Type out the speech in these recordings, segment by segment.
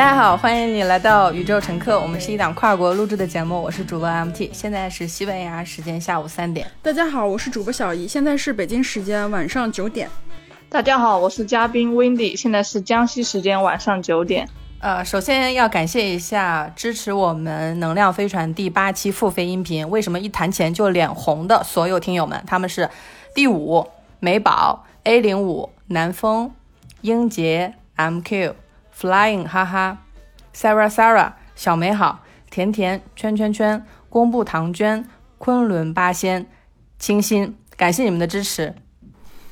大家好，欢迎你来到宇宙乘客。我们是一档跨国录制的节目，我是主播 MT，现在是西班牙时间下午三点。大家好，我是主播小姨，现在是北京时间晚上九点。大家好，我是嘉宾 Wendy，现在是江西时间晚上九点。呃，首先要感谢一下支持我们《能量飞船》第八期付费音频，为什么一谈钱就脸红的所有听友们，他们是第五美宝 A 零五南风英杰 MQ。Flying 哈哈，Sarah Sarah 小美好，甜甜圈圈圈，公布唐娟，昆仑八仙，清新，感谢你们的支持。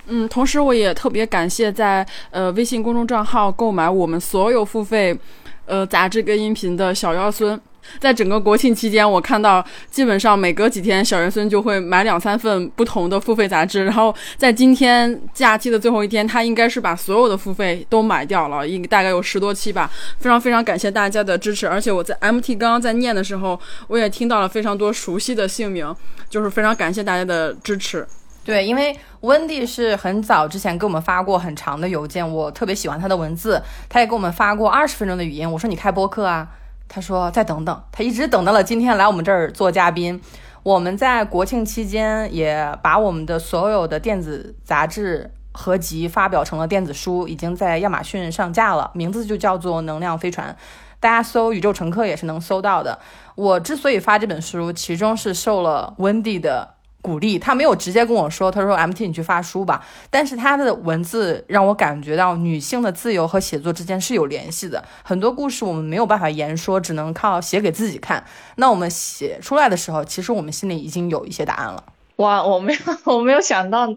嗯，同时我也特别感谢在呃微信公众账号购买我们所有付费呃杂志跟音频的小妖孙。在整个国庆期间，我看到基本上每隔几天，小元孙就会买两三份不同的付费杂志。然后在今天假期的最后一天，他应该是把所有的付费都买掉了，应大概有十多期吧。非常非常感谢大家的支持，而且我在 MT 刚刚在念的时候，我也听到了非常多熟悉的姓名，就是非常感谢大家的支持。对，因为温蒂是很早之前给我们发过很长的邮件，我特别喜欢他的文字，他也给我们发过二十分钟的语音。我说你开播客啊。他说：“再等等。”他一直等到了今天来我们这儿做嘉宾。我们在国庆期间也把我们的所有的电子杂志合集发表成了电子书，已经在亚马逊上架了，名字就叫做《能量飞船》，大家搜“宇宙乘客”也是能搜到的。我之所以发这本书，其中是受了温蒂的。鼓励他没有直接跟我说，他说 M T 你去发书吧，但是他的文字让我感觉到女性的自由和写作之间是有联系的。很多故事我们没有办法言说，只能靠写给自己看。那我们写出来的时候，其实我们心里已经有一些答案了。哇，我没有，我没有想到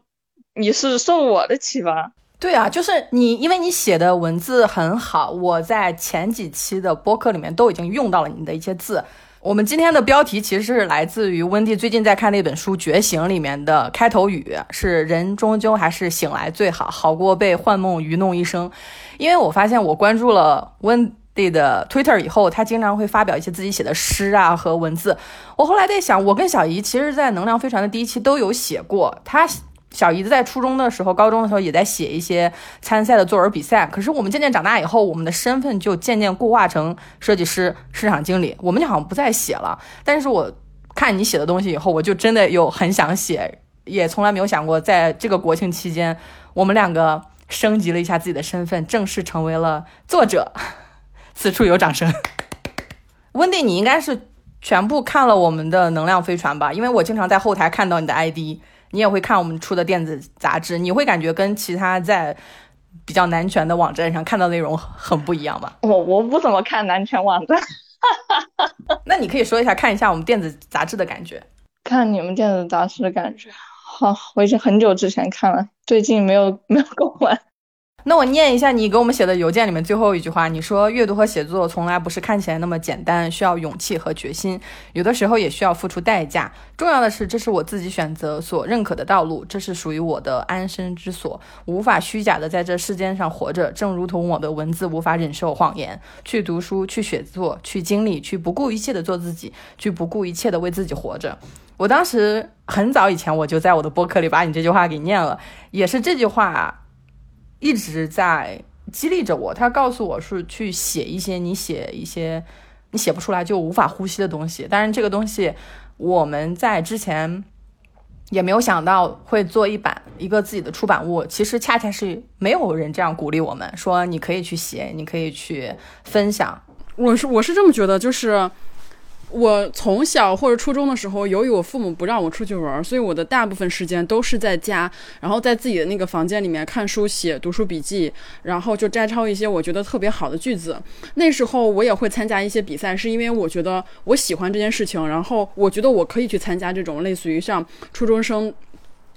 你是受我的启发。对啊，就是你，因为你写的文字很好，我在前几期的播客里面都已经用到了你的一些字。我们今天的标题其实是来自于温蒂最近在看那本书《觉醒》里面的开头语，是“人终究还是醒来最好，好过被幻梦愚弄一生”。因为我发现我关注了温蒂的 Twitter 以后，他经常会发表一些自己写的诗啊和文字。我后来在想，我跟小姨其实，在能量飞船的第一期都有写过他。小姨子在初中的时候、高中的时候也在写一些参赛的作文比赛。可是我们渐渐长大以后，我们的身份就渐渐固化成设计师、市场经理，我们就好像不再写了。但是我看你写的东西以后，我就真的有很想写，也从来没有想过在这个国庆期间，我们两个升级了一下自己的身份，正式成为了作者。此处有掌声。温蒂，你应该是全部看了我们的能量飞船吧？因为我经常在后台看到你的 ID。你也会看我们出的电子杂志，你会感觉跟其他在比较男权的网站上看到内容很不一样吧？我我不怎么看男权网站，那你可以说一下看一下我们电子杂志的感觉。看你们电子杂志的感觉，好，我已经很久之前看了，最近没有没有购买。那我念一下你给我们写的邮件里面最后一句话，你说阅读和写作从来不是看起来那么简单，需要勇气和决心，有的时候也需要付出代价。重要的是，这是我自己选择所认可的道路，这是属于我的安身之所，无法虚假的在这世间上活着，正如同我的文字无法忍受谎言。去读书，去写作，去经历，去不顾一切的做自己，去不顾一切的为自己活着。我当时很早以前我就在我的播客里把你这句话给念了，也是这句话。一直在激励着我，他告诉我是去写一些你写一些你写不出来就无法呼吸的东西。但是这个东西我们在之前也没有想到会做一版一个自己的出版物。其实恰恰是没有人这样鼓励我们，说你可以去写，你可以去分享。我是我是这么觉得，就是。我从小或者初中的时候，由于我父母不让我出去玩，所以我的大部分时间都是在家，然后在自己的那个房间里面看书、写读书笔记，然后就摘抄一些我觉得特别好的句子。那时候我也会参加一些比赛，是因为我觉得我喜欢这件事情，然后我觉得我可以去参加这种类似于像初中生。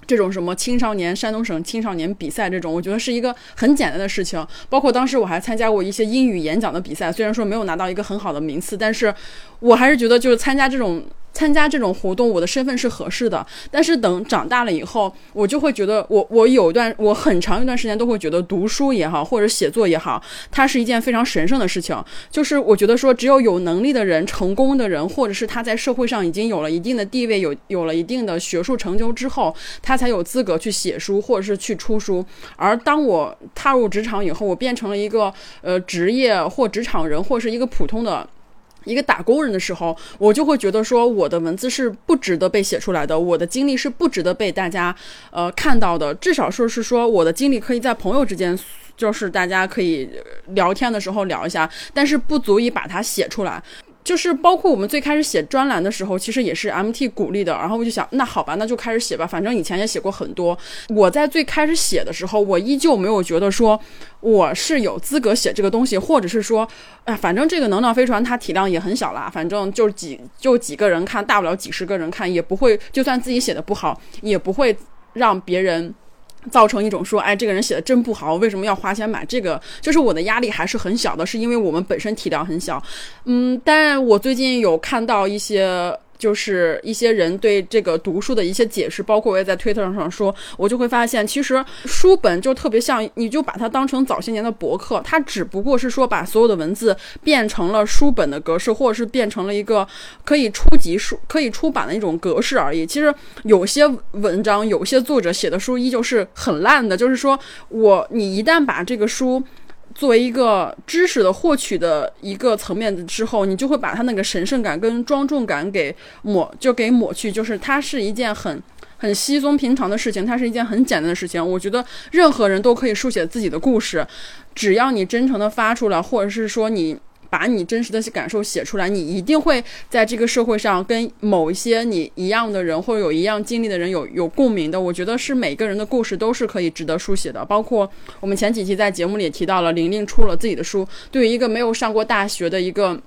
这种什么青少年山东省青少年比赛这种，我觉得是一个很简单的事情。包括当时我还参加过一些英语演讲的比赛，虽然说没有拿到一个很好的名次，但是我还是觉得就是参加这种参加这种活动，我的身份是合适的。但是等长大了以后，我就会觉得，我我有一段，我很长一段时间都会觉得读书也好，或者写作也好，它是一件非常神圣的事情。就是我觉得说，只有有能力的人、成功的人，或者是他在社会上已经有了一定的地位、有有了一定的学术成就之后，他才有资格去写书或者是去出书。而当我踏入职场以后，我变成了一个呃职业或职场人，或是一个普通的。一个打工人的时候，我就会觉得说，我的文字是不值得被写出来的，我的经历是不值得被大家呃看到的。至少说是说，我的经历可以在朋友之间，就是大家可以聊天的时候聊一下，但是不足以把它写出来。就是包括我们最开始写专栏的时候，其实也是 MT 鼓励的。然后我就想，那好吧，那就开始写吧。反正以前也写过很多。我在最开始写的时候，我依旧没有觉得说我是有资格写这个东西，或者是说，哎，反正这个能量飞船它体量也很小啦，反正就几就几个人看，大不了几十个人看，也不会，就算自己写的不好，也不会让别人。造成一种说，哎，这个人写的真不好，为什么要花钱买这个？就是我的压力还是很小的，是因为我们本身体量很小。嗯，但我最近有看到一些。就是一些人对这个读书的一些解释，包括我也在推特上说，我就会发现，其实书本就特别像，你就把它当成早些年的博客，它只不过是说把所有的文字变成了书本的格式，或者是变成了一个可以出级书、可以出版的一种格式而已。其实有些文章，有些作者写的书依旧是很烂的，就是说我你一旦把这个书。作为一个知识的获取的一个层面之后，你就会把它那个神圣感跟庄重感给抹，就给抹去。就是它是一件很很稀松平常的事情，它是一件很简单的事情。我觉得任何人都可以书写自己的故事，只要你真诚的发出来，或者是说你。把你真实的感受写出来，你一定会在这个社会上跟某一些你一样的人，或者有一样经历的人有有共鸣的。我觉得是每个人的故事都是可以值得书写的。包括我们前几期在节目里也提到了，玲玲出了自己的书，对于一个没有上过大学的一个。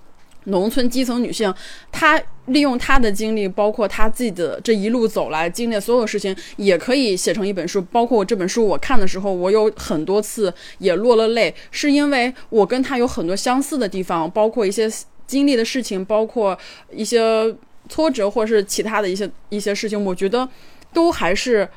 农村基层女性，她利用她的经历，包括她自己的这一路走来经历的所有事情，也可以写成一本书。包括我这本书，我看的时候，我有很多次也落了泪，是因为我跟她有很多相似的地方，包括一些经历的事情，包括一些挫折或者是其他的一些一些事情，我觉得都还是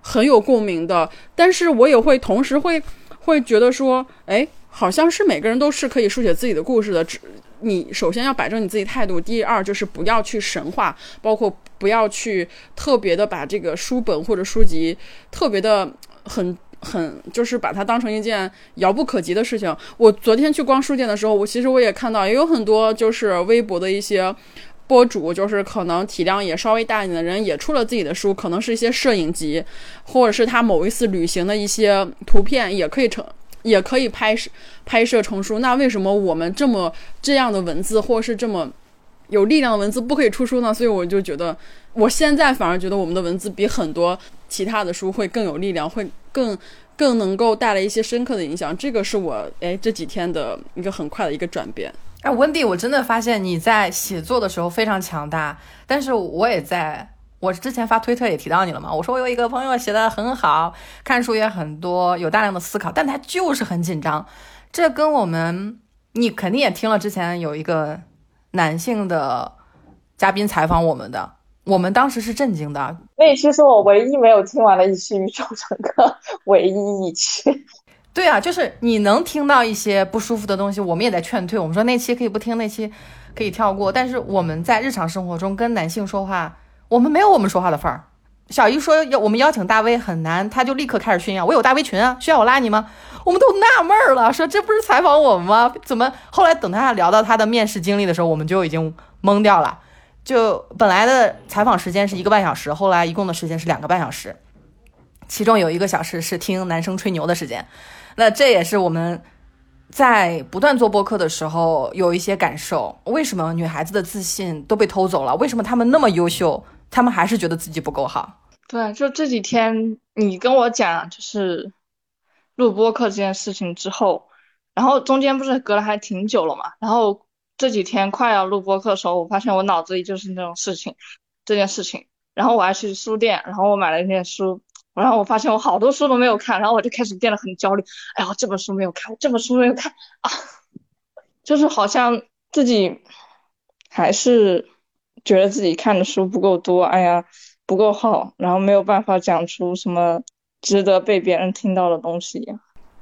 很有共鸣的。但是我也会同时会会觉得说，哎，好像是每个人都是可以书写自己的故事的。只你首先要摆正你自己态度，第二就是不要去神话，包括不要去特别的把这个书本或者书籍特别的很很，就是把它当成一件遥不可及的事情。我昨天去逛书店的时候，我其实我也看到也有很多就是微博的一些博主，就是可能体量也稍微大一点的人也出了自己的书，可能是一些摄影集，或者是他某一次旅行的一些图片，也可以成。也可以拍摄拍摄成书，那为什么我们这么这样的文字，或是这么有力量的文字不可以出书呢？所以我就觉得，我现在反而觉得我们的文字比很多其他的书会更有力量，会更更能够带来一些深刻的影响。这个是我哎这几天的一个很快的一个转变。哎，温蒂，我真的发现你在写作的时候非常强大，但是我也在。我之前发推特也提到你了嘛？我说我有一个朋友写的很好，看书也很多，有大量的思考，但他就是很紧张。这跟我们，你肯定也听了之前有一个男性的嘉宾采访我们的，我们当时是震惊的。那期是我唯一没有听完的一期宇宙乘客，唯一一期。对啊，就是你能听到一些不舒服的东西，我们也在劝退。我们说那期可以不听，那期可以跳过。但是我们在日常生活中跟男性说话。我们没有我们说话的份儿。小姨说要我们邀请大 V 很难，他就立刻开始炫耀。我有大 V 群啊，需要我拉你吗？我们都纳闷儿了，说这不是采访我们吗？怎么后来等他聊到他的面试经历的时候，我们就已经懵掉了。就本来的采访时间是一个半小时，后来一共的时间是两个半小时，其中有一个小时是听男生吹牛的时间。那这也是我们在不断做播客的时候有一些感受。为什么女孩子的自信都被偷走了？为什么她们那么优秀？他们还是觉得自己不够好。对，就这几天你跟我讲就是录播课这件事情之后，然后中间不是隔了还挺久了嘛，然后这几天快要录播课的时候，我发现我脑子里就是那种事情，这件事情，然后我还去书店，然后我买了一件书，然后我发现我好多书都没有看，然后我就开始变得很焦虑。哎呀，这本书没有看，这本书没有看啊，就是好像自己还是。觉得自己看的书不够多，哎呀不够好，然后没有办法讲出什么值得被别人听到的东西。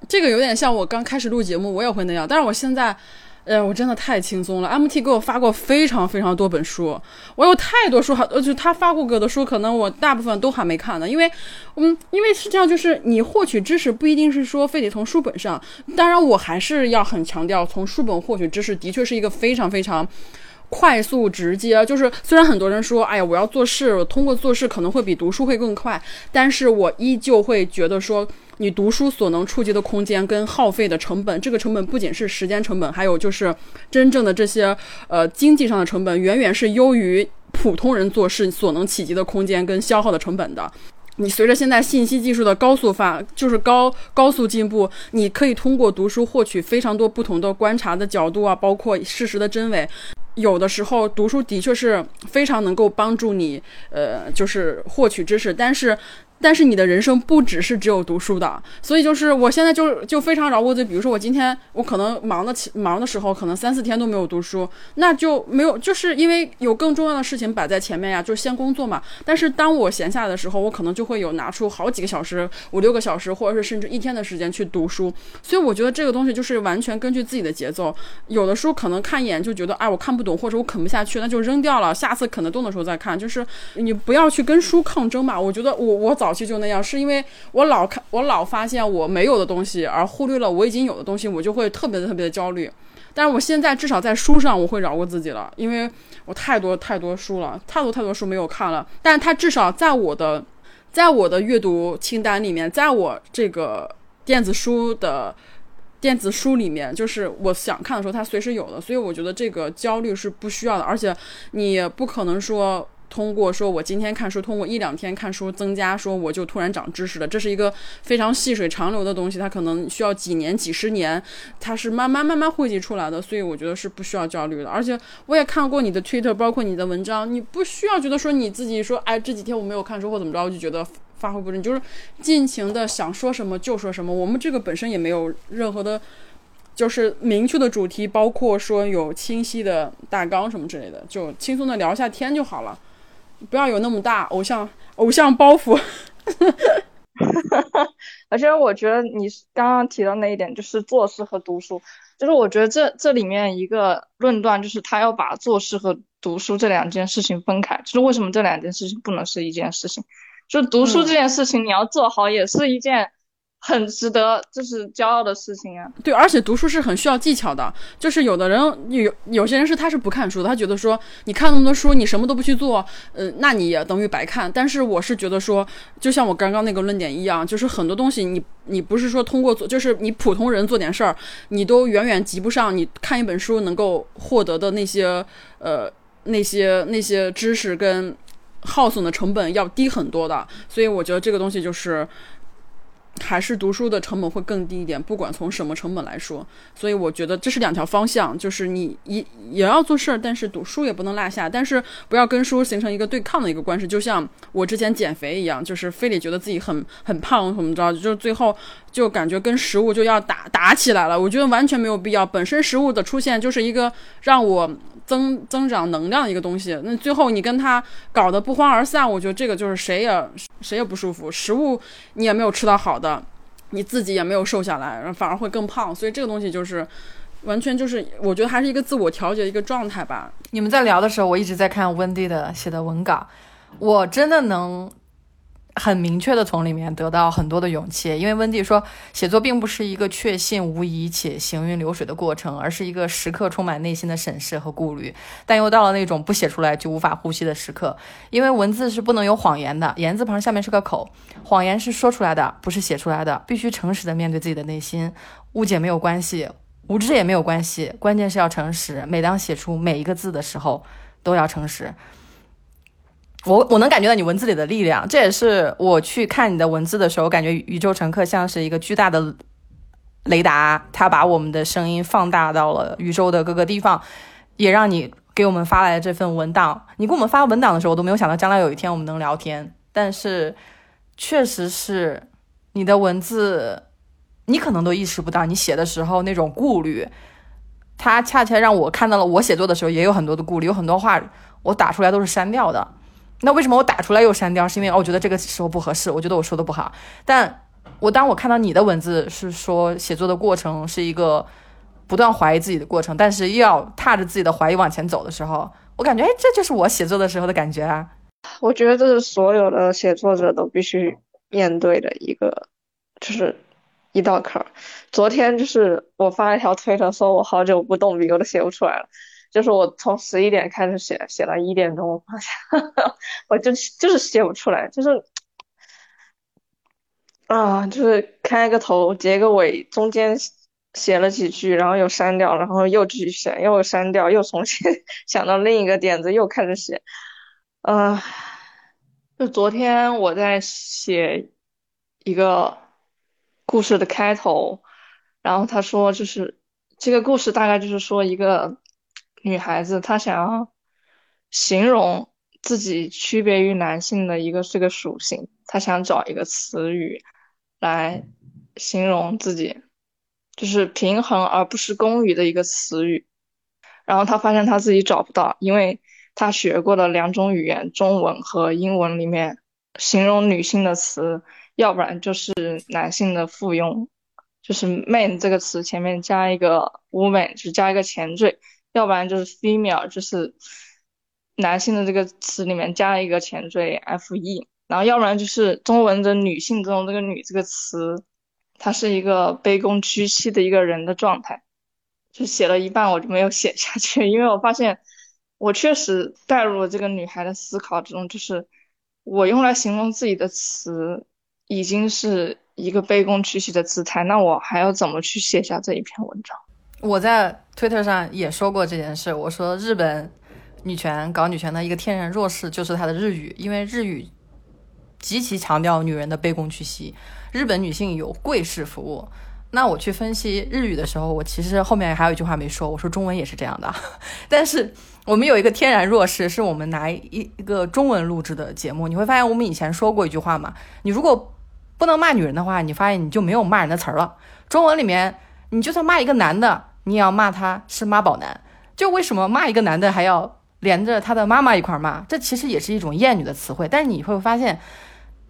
这个有点像我刚开始录节目，我也会那样，但是我现在。呃，我真的太轻松了。MT 给我发过非常非常多本书，我有太多书，还呃，就他发过给我的书，可能我大部分都还没看呢。因为，嗯，因为是这样，就是你获取知识不一定是说非得从书本上。当然，我还是要很强调，从书本获取知识的确是一个非常非常快速直接。就是虽然很多人说，哎呀，我要做事，我通过做事可能会比读书会更快，但是我依旧会觉得说。你读书所能触及的空间跟耗费的成本，这个成本不仅是时间成本，还有就是真正的这些呃经济上的成本，远远是优于普通人做事所能企及的空间跟消耗的成本的。你随着现在信息技术的高速发，就是高高速进步，你可以通过读书获取非常多不同的观察的角度啊，包括事实的真伪。有的时候读书的确是非常能够帮助你，呃，就是获取知识，但是。但是你的人生不只是只有读书的，所以就是我现在就就非常饶过自己。比如说我今天我可能忙的起忙的时候，可能三四天都没有读书，那就没有，就是因为有更重要的事情摆在前面呀，就先工作嘛。但是当我闲下来的时候，我可能就会有拿出好几个小时、五六个小时，或者是甚至一天的时间去读书。所以我觉得这个东西就是完全根据自己的节奏。有的书可能看一眼就觉得哎我看不懂，或者我啃不下去，那就扔掉了，下次啃得动的时候再看。就是你不要去跟书抗争嘛。我觉得我我早。期就那样，是因为我老看，我老发现我没有的东西，而忽略了我已经有的东西，我就会特别特别的焦虑。但是我现在至少在书上，我会饶过自己了，因为我太多太多书了，太多太多书没有看了。但是它至少在我的，在我的阅读清单里面，在我这个电子书的电子书里面，就是我想看的时候，它随时有的。所以我觉得这个焦虑是不需要的，而且你不可能说。通过说，我今天看书，通过一两天看书增加，说我就突然长知识了，这是一个非常细水长流的东西，它可能需要几年、几十年，它是慢慢慢慢汇集出来的，所以我觉得是不需要焦虑的。而且我也看过你的 Twitter，包括你的文章，你不需要觉得说你自己说，哎，这几天我没有看书或怎么着，我就觉得发挥不准，就是尽情的想说什么就说什么。我们这个本身也没有任何的，就是明确的主题，包括说有清晰的大纲什么之类的，就轻松的聊一下天就好了。不要有那么大偶像偶像包袱，而且我觉得你刚刚提到那一点，就是做事和读书，就是我觉得这这里面一个论断，就是他要把做事和读书这两件事情分开。就是为什么这两件事情不能是一件事情？就读书这件事情，你要做好，也是一件。很值得，就是骄傲的事情啊。对，而且读书是很需要技巧的。就是有的人有有些人是他是不看书的，他觉得说你看那么多书，你什么都不去做，呃，那你也等于白看。但是我是觉得说，就像我刚刚那个论点一样，就是很多东西你你不是说通过做，就是你普通人做点事儿，你都远远及不上你看一本书能够获得的那些呃那些那些知识跟耗损的成本要低很多的。所以我觉得这个东西就是。还是读书的成本会更低一点，不管从什么成本来说，所以我觉得这是两条方向，就是你也也要做事儿，但是读书也不能落下，但是不要跟书形成一个对抗的一个关系，就像我之前减肥一样，就是非得觉得自己很 很胖怎么着，就最后就感觉跟食物就要打打起来了，我觉得完全没有必要，本身食物的出现就是一个让我。增增长能量的一个东西，那最后你跟他搞得不欢而散，我觉得这个就是谁也谁也不舒服。食物你也没有吃到好的，你自己也没有瘦下来，反而会更胖。所以这个东西就是完全就是，我觉得还是一个自我调节一个状态吧。你们在聊的时候，我一直在看温蒂的写的文稿，我真的能。很明确的从里面得到很多的勇气，因为温蒂说，写作并不是一个确信无疑且行云流水的过程，而是一个时刻充满内心的审视和顾虑，但又到了那种不写出来就无法呼吸的时刻。因为文字是不能有谎言的，言字旁下面是个口，谎言是说出来的，不是写出来的，必须诚实的面对自己的内心，误解没有关系，无知也没有关系，关键是要诚实。每当写出每一个字的时候，都要诚实。我我能感觉到你文字里的力量，这也是我去看你的文字的时候，感觉宇宙乘客像是一个巨大的雷达，它把我们的声音放大到了宇宙的各个地方，也让你给我们发来这份文档。你给我们发文档的时候，我都没有想到将来有一天我们能聊天，但是确实是你的文字，你可能都意识不到你写的时候那种顾虑，它恰恰让我看到了我写作的时候也有很多的顾虑，有很多话。我打出来都是删掉的。那为什么我打出来又删掉？是因为，我觉得这个时候不合适，我觉得我说的不好。但我当我看到你的文字是说写作的过程是一个不断怀疑自己的过程，但是又要踏着自己的怀疑往前走的时候，我感觉哎，这就是我写作的时候的感觉啊。我觉得这是所有的写作者都必须面对的一个，就是一道坎儿。昨天就是我发了一条推特，说我好久不动笔，我都写不出来了。就是我从十一点开始写，写到一点钟，我发现我就就是写不出来，就是啊，就是开个头，结个尾，中间写了几句，然后又删掉，然后又继续写，又删掉，又重新 想到另一个点子，又开始写。嗯，就昨天我在写一个故事的开头，然后他说就是这个故事大概就是说一个。女孩子她想要形容自己区别于男性的一个这个属性，她想找一个词语来形容自己，就是平衡而不是公语的一个词语。然后她发现她自己找不到，因为她学过的两种语言，中文和英文里面形容女性的词，要不然就是男性的附庸，就是 man 这个词前面加一个 woman，就加一个前缀。要不然就是 female，就是男性的这个词里面加了一个前缀 fe，然后要不然就是中文的女性中这个女这个词，它是一个卑躬屈膝的一个人的状态，就写了一半我就没有写下去，因为我发现我确实带入了这个女孩的思考之中，就是我用来形容自己的词已经是一个卑躬屈膝的姿态，那我还要怎么去写下这一篇文章？我在推特上也说过这件事，我说日本女权搞女权的一个天然弱势就是它的日语，因为日语极其强调女人的卑躬屈膝，日本女性有贵式服务。那我去分析日语的时候，我其实后面还有一句话没说，我说中文也是这样的。但是我们有一个天然弱势，是我们拿一一个中文录制的节目，你会发现我们以前说过一句话嘛，你如果不能骂女人的话，你发现你就没有骂人的词儿了。中文里面，你就算骂一个男的。你也要骂他是妈宝男，就为什么骂一个男的还要连着他的妈妈一块骂？这其实也是一种厌女的词汇。但是你会发现，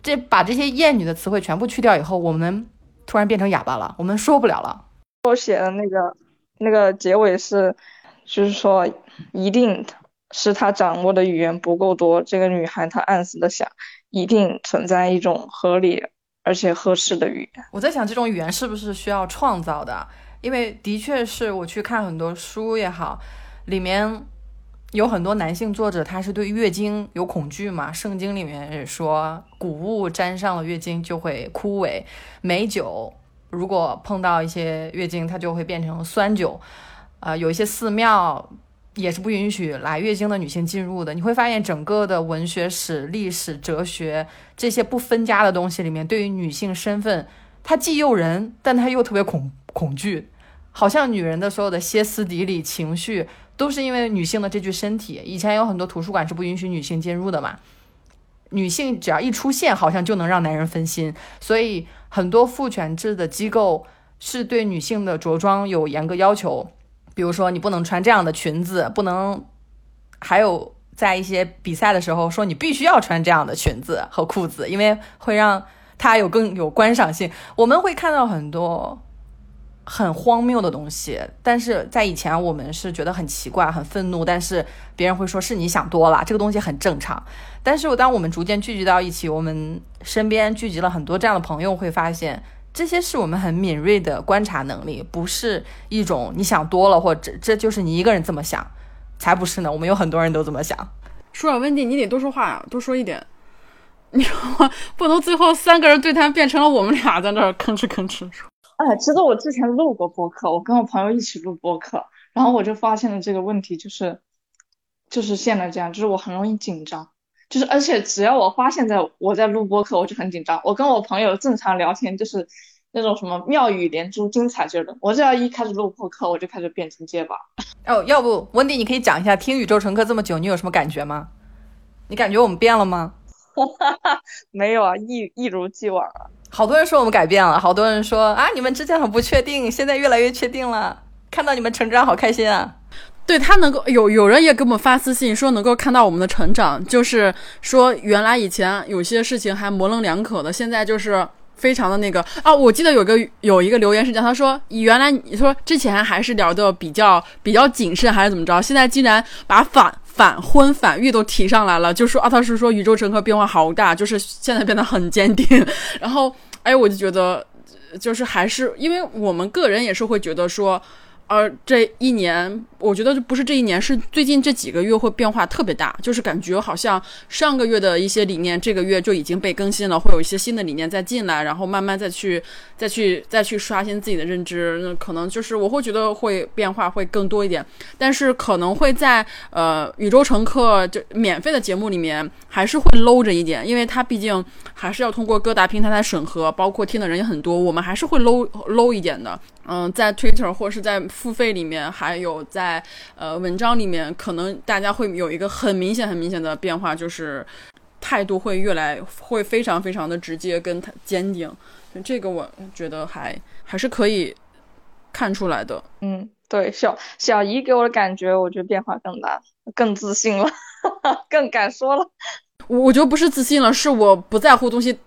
这把这些厌女的词汇全部去掉以后，我们突然变成哑巴了，我们说不了了。我写的那个那个结尾是，就是说，一定是他掌握的语言不够多。这个女孩她暗自的想，一定存在一种合理而且合适的语言。我在想，这种语言是不是需要创造的？因为的确是我去看很多书也好，里面有很多男性作者，他是对月经有恐惧嘛。圣经里面也说，谷物沾上了月经就会枯萎，美酒如果碰到一些月经，它就会变成酸酒。啊，有一些寺庙也是不允许来月经的女性进入的。你会发现，整个的文学史、历史、哲学这些不分家的东西里面，对于女性身份，它既诱人，但它又特别恐恐惧。好像女人的所有的歇斯底里情绪，都是因为女性的这具身体。以前有很多图书馆是不允许女性进入的嘛，女性只要一出现，好像就能让男人分心。所以很多父权制的机构是对女性的着装有严格要求，比如说你不能穿这样的裙子，不能，还有在一些比赛的时候说你必须要穿这样的裙子和裤子，因为会让它有更有观赏性。我们会看到很多。很荒谬的东西，但是在以前我们是觉得很奇怪、很愤怒，但是别人会说是你想多了，这个东西很正常。但是当我们逐渐聚集到一起，我们身边聚集了很多这样的朋友，会发现这些是我们很敏锐的观察能力，不是一种你想多了，或者这就是你一个人这么想，才不是呢。我们有很多人都这么想。说啊，温蒂，你得多说话呀，多说一点。你说不能最后三个人对谈变成了我们俩在那儿吭哧吭哧说。哎，其实我之前录过播客，我跟我朋友一起录播客，然后我就发现了这个问题，就是，就是现在这样，就是我很容易紧张，就是而且只要我发现在我在录播课，我就很紧张。我跟我朋友正常聊天，就是那种什么妙语连珠、精彩劲儿的，我只要一开始录播课，我就开始变成结巴。哦，要不温迪，你可以讲一下听宇宙乘客这么久，你有什么感觉吗？你感觉我们变了吗？没有啊，一一如既往啊。好多人说我们改变了，好多人说啊，你们之前很不确定，现在越来越确定了。看到你们成长，好开心啊！对他能够有有人也给我们发私信说能够看到我们的成长，就是说原来以前有些事情还模棱两可的，现在就是非常的那个啊。我记得有个有一个留言是讲，他说原来你说之前还是聊的比较比较谨慎还是怎么着，现在竟然把反反婚反育都提上来了，就说啊他是说宇宙乘客变化好大，就是现在变得很坚定。然后哎我就觉得就是还是因为我们个人也是会觉得说。而这一年，我觉得不是这一年，是最近这几个月会变化特别大，就是感觉好像上个月的一些理念，这个月就已经被更新了，会有一些新的理念再进来，然后慢慢再去、再去、再去刷新自己的认知。那可能就是我会觉得会变化会更多一点，但是可能会在呃宇宙乘客就免费的节目里面还是会 low 着一点，因为它毕竟还是要通过各大平台来审核，包括听的人也很多，我们还是会 low low 一点的。嗯，在 Twitter 或是在付费里面，还有在呃文章里面，可能大家会有一个很明显、很明显的变化，就是态度会越来会非常非常的直接跟坚定。这个我觉得还还是可以看出来的。嗯，对，小小姨给我的感觉，我觉得变化更大，更自信了，更敢说了。我我觉得不是自信了，是我不在乎东西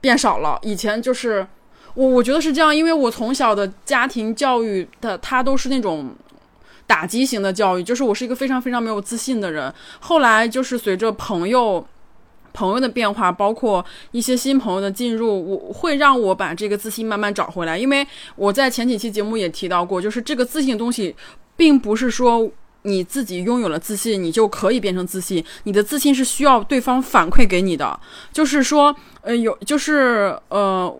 变少了。以前就是。我我觉得是这样，因为我从小的家庭教育的，他都是那种打击型的教育，就是我是一个非常非常没有自信的人。后来就是随着朋友朋友的变化，包括一些新朋友的进入，我会让我把这个自信慢慢找回来。因为我在前几期节目也提到过，就是这个自信的东西，并不是说你自己拥有了自信，你就可以变成自信。你的自信是需要对方反馈给你的，就是说，呃，有，就是呃。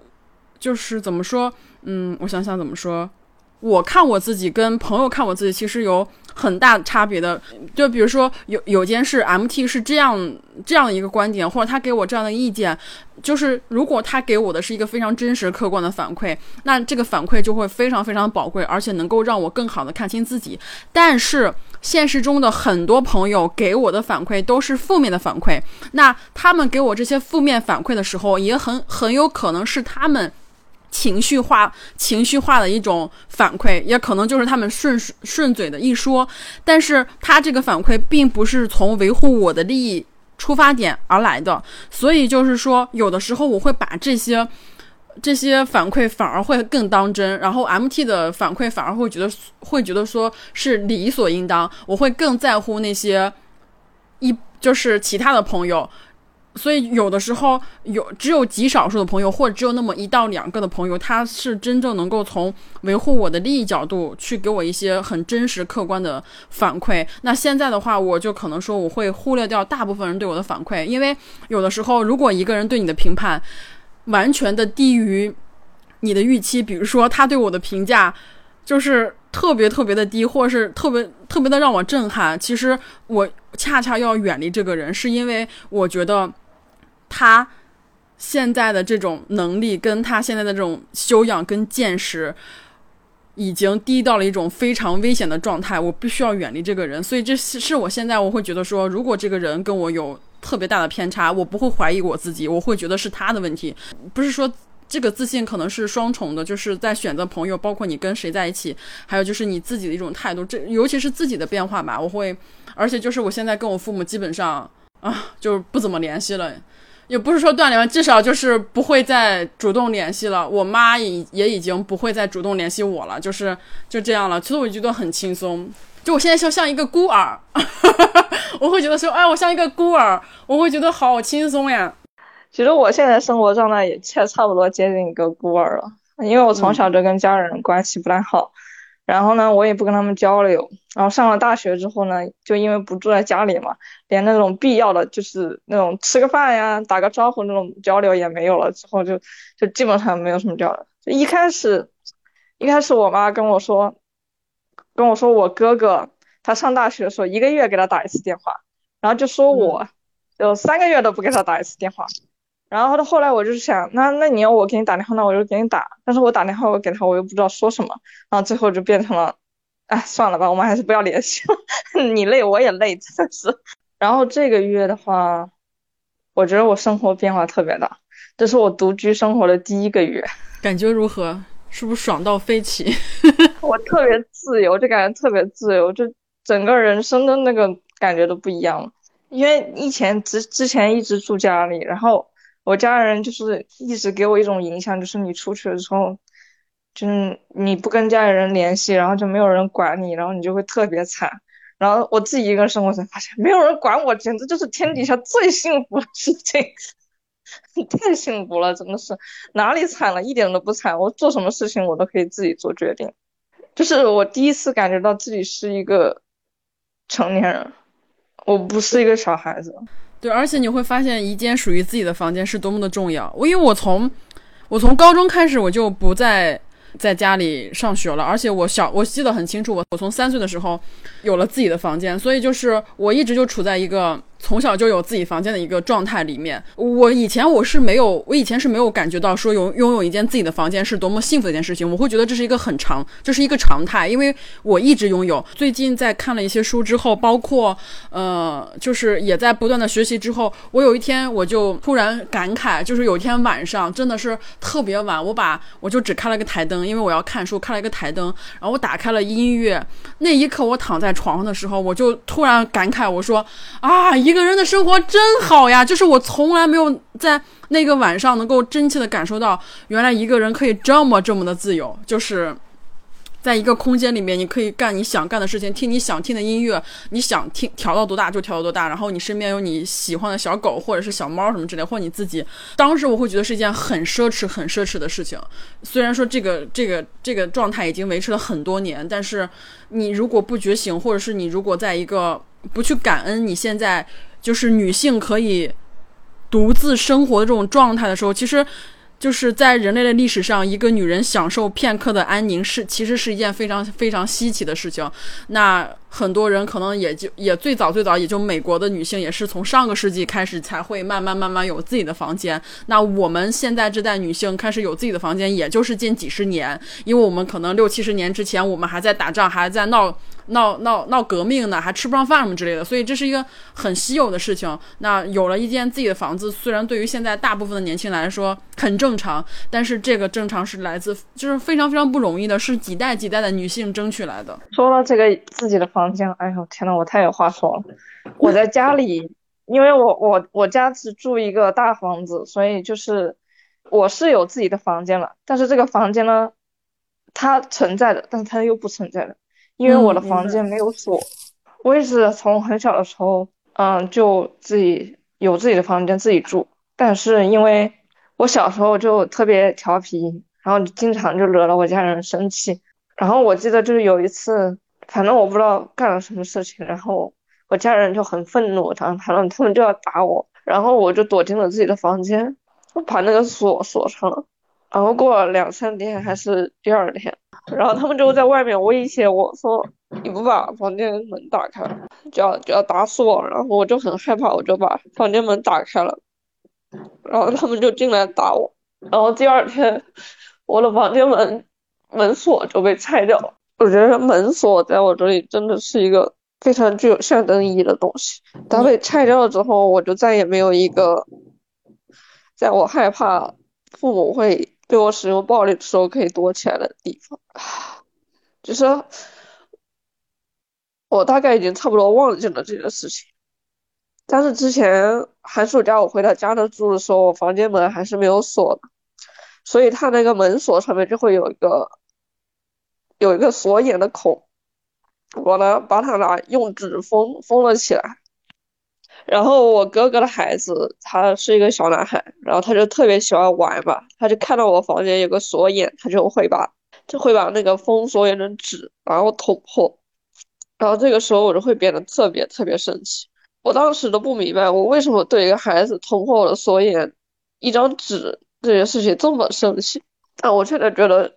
就是怎么说，嗯，我想想怎么说。我看我自己跟朋友看我自己，其实有很大差别的。就比如说，有有件事，MT 是这样这样的一个观点，或者他给我这样的意见，就是如果他给我的是一个非常真实、客观的反馈，那这个反馈就会非常非常宝贵，而且能够让我更好的看清自己。但是现实中的很多朋友给我的反馈都是负面的反馈，那他们给我这些负面反馈的时候，也很很有可能是他们。情绪化、情绪化的一种反馈，也可能就是他们顺顺嘴的一说，但是他这个反馈并不是从维护我的利益出发点而来的，所以就是说，有的时候我会把这些这些反馈反而会更当真，然后 MT 的反馈反而会觉得会觉得说是理所应当，我会更在乎那些一就是其他的朋友。所以有的时候有只有极少数的朋友，或者只有那么一到两个的朋友，他是真正能够从维护我的利益角度去给我一些很真实客观的反馈。那现在的话，我就可能说我会忽略掉大部分人对我的反馈，因为有的时候如果一个人对你的评判完全的低于你的预期，比如说他对我的评价就是特别特别的低，或者是特别特别的让我震撼，其实我恰恰要远离这个人，是因为我觉得。他现在的这种能力，跟他现在的这种修养跟见识，已经低到了一种非常危险的状态。我必须要远离这个人，所以这是是我现在我会觉得说，如果这个人跟我有特别大的偏差，我不会怀疑我自己，我会觉得是他的问题。不是说这个自信可能是双重的，就是在选择朋友，包括你跟谁在一起，还有就是你自己的一种态度，这尤其是自己的变化吧。我会，而且就是我现在跟我父母基本上啊，就不怎么联系了。也不是说断联，至少就是不会再主动联系了。我妈也也已经不会再主动联系我了，就是就这样了。其实我觉得很轻松，就我现在就像一个孤儿，我会觉得说，哎，我像一个孤儿，我会觉得好轻松呀。其实我现在生活状态也差差不多接近一个孤儿了，因为我从小就跟家人关系不太好。然后呢，我也不跟他们交流。然后上了大学之后呢，就因为不住在家里嘛，连那种必要的就是那种吃个饭呀、打个招呼那种交流也没有了。之后就就基本上没有什么交流。就一开始，一开始我妈跟我说，跟我说我哥哥他上大学的时候一个月给他打一次电话，然后就说我就三个月都不给他打一次电话。然后他后来我就想，那那你要我给你打电话，那我就给你打。但是我打电话我给他，我又不知道说什么。然后最后就变成了，哎，算了吧，我们还是不要联系了。你累我也累，真的是。然后这个月的话，我觉得我生活变化特别大，这是我独居生活的第一个月，感觉如何？是不是爽到飞起？我特别自由，就感觉特别自由，就整个人生的那个感觉都不一样了。因为以前之之前一直住家里，然后我家人就是一直给我一种影响，就是你出去了之后，就是你不跟家里人联系，然后就没有人管你，然后你就会特别惨。然后我自己一个人生活才发现，没有人管我，简直就是天底下最幸福的事情，太幸福了，真的是哪里惨了，一点都不惨。我做什么事情我都可以自己做决定，就是我第一次感觉到自己是一个成年人。我不是一个小孩子，对，而且你会发现一间属于自己的房间是多么的重要。我因为我从我从高中开始我就不再在家里上学了，而且我小我记得很清楚，我我从三岁的时候有了自己的房间，所以就是我一直就处在一个。从小就有自己房间的一个状态里面，我以前我是没有，我以前是没有感觉到说拥拥有一间自己的房间是多么幸福的一件事情。我会觉得这是一个很常，这是一个常态，因为我一直拥有。最近在看了一些书之后，包括呃，就是也在不断的学习之后，我有一天我就突然感慨，就是有一天晚上真的是特别晚，我把我就只开了个台灯，因为我要看书，开了一个台灯，然后我打开了音乐。那一刻我躺在床上的时候，我就突然感慨，我说啊一。一个人的生活真好呀！就是我从来没有在那个晚上能够真切的感受到，原来一个人可以这么这么的自由。就是在一个空间里面，你可以干你想干的事情，听你想听的音乐，你想听调到多大就调到多大。然后你身边有你喜欢的小狗或者是小猫什么之类，或者你自己。当时我会觉得是一件很奢侈、很奢侈的事情。虽然说这个这个这个状态已经维持了很多年，但是你如果不觉醒，或者是你如果在一个不去感恩你现在就是女性可以独自生活的这种状态的时候，其实就是在人类的历史上，一个女人享受片刻的安宁是其实是一件非常非常稀奇的事情。那很多人可能也就也最早最早也就美国的女性也是从上个世纪开始才会慢慢慢慢有自己的房间。那我们现在这代女性开始有自己的房间，也就是近几十年，因为我们可能六七十年之前我们还在打仗，还在闹。闹闹闹革命呢，还吃不上饭什么之类的，所以这是一个很稀有的事情。那有了一间自己的房子，虽然对于现在大部分的年轻人来说很正常，但是这个正常是来自就是非常非常不容易的，是几代几代的女性争取来的。说到这个自己的房间，哎呦天呐，我太有话说了。我在家里，因为我我我家是住一个大房子，所以就是我是有自己的房间了。但是这个房间呢，它存在的，但是它又不存在的。因为我的房间没有锁，我也是从很小的时候，嗯，就自己有自己的房间自己住。但是因为我小时候就特别调皮，然后经常就惹了我家人生气。然后我记得就是有一次，反正我不知道干了什么事情，然后我家人就很愤怒，然后他们他们就要打我，然后我就躲进了自己的房间，把那个锁锁上了。然后过了两三天还是第二天。然后他们就在外面威胁我说：“你不把房间门打开，就要就要打死我。”然后我就很害怕，我就把房间门打开了。然后他们就进来打我。然后第二天，我的房间门门锁就被拆掉了。我觉得门锁在我这里真的是一个非常具有象征意义的东西。它被拆掉了之后，我就再也没有一个在我害怕父母会。对我使用暴力的时候可以躲起来的地方，就是我大概已经差不多忘记了这件事情。但是之前寒暑假我回到家的住的时候，我房间门还是没有锁的，所以它那个门锁上面就会有一个有一个锁眼的孔，我呢把它拿用纸封封了起来。然后我哥哥的孩子，他是一个小男孩，然后他就特别喜欢玩嘛，他就看到我房间有个锁眼，他就会把就会把那个封锁眼的纸然后捅破，然后这个时候我就会变得特别特别生气。我当时都不明白我为什么对一个孩子捅破我的锁眼一张纸这件事情这么生气，但我现在觉得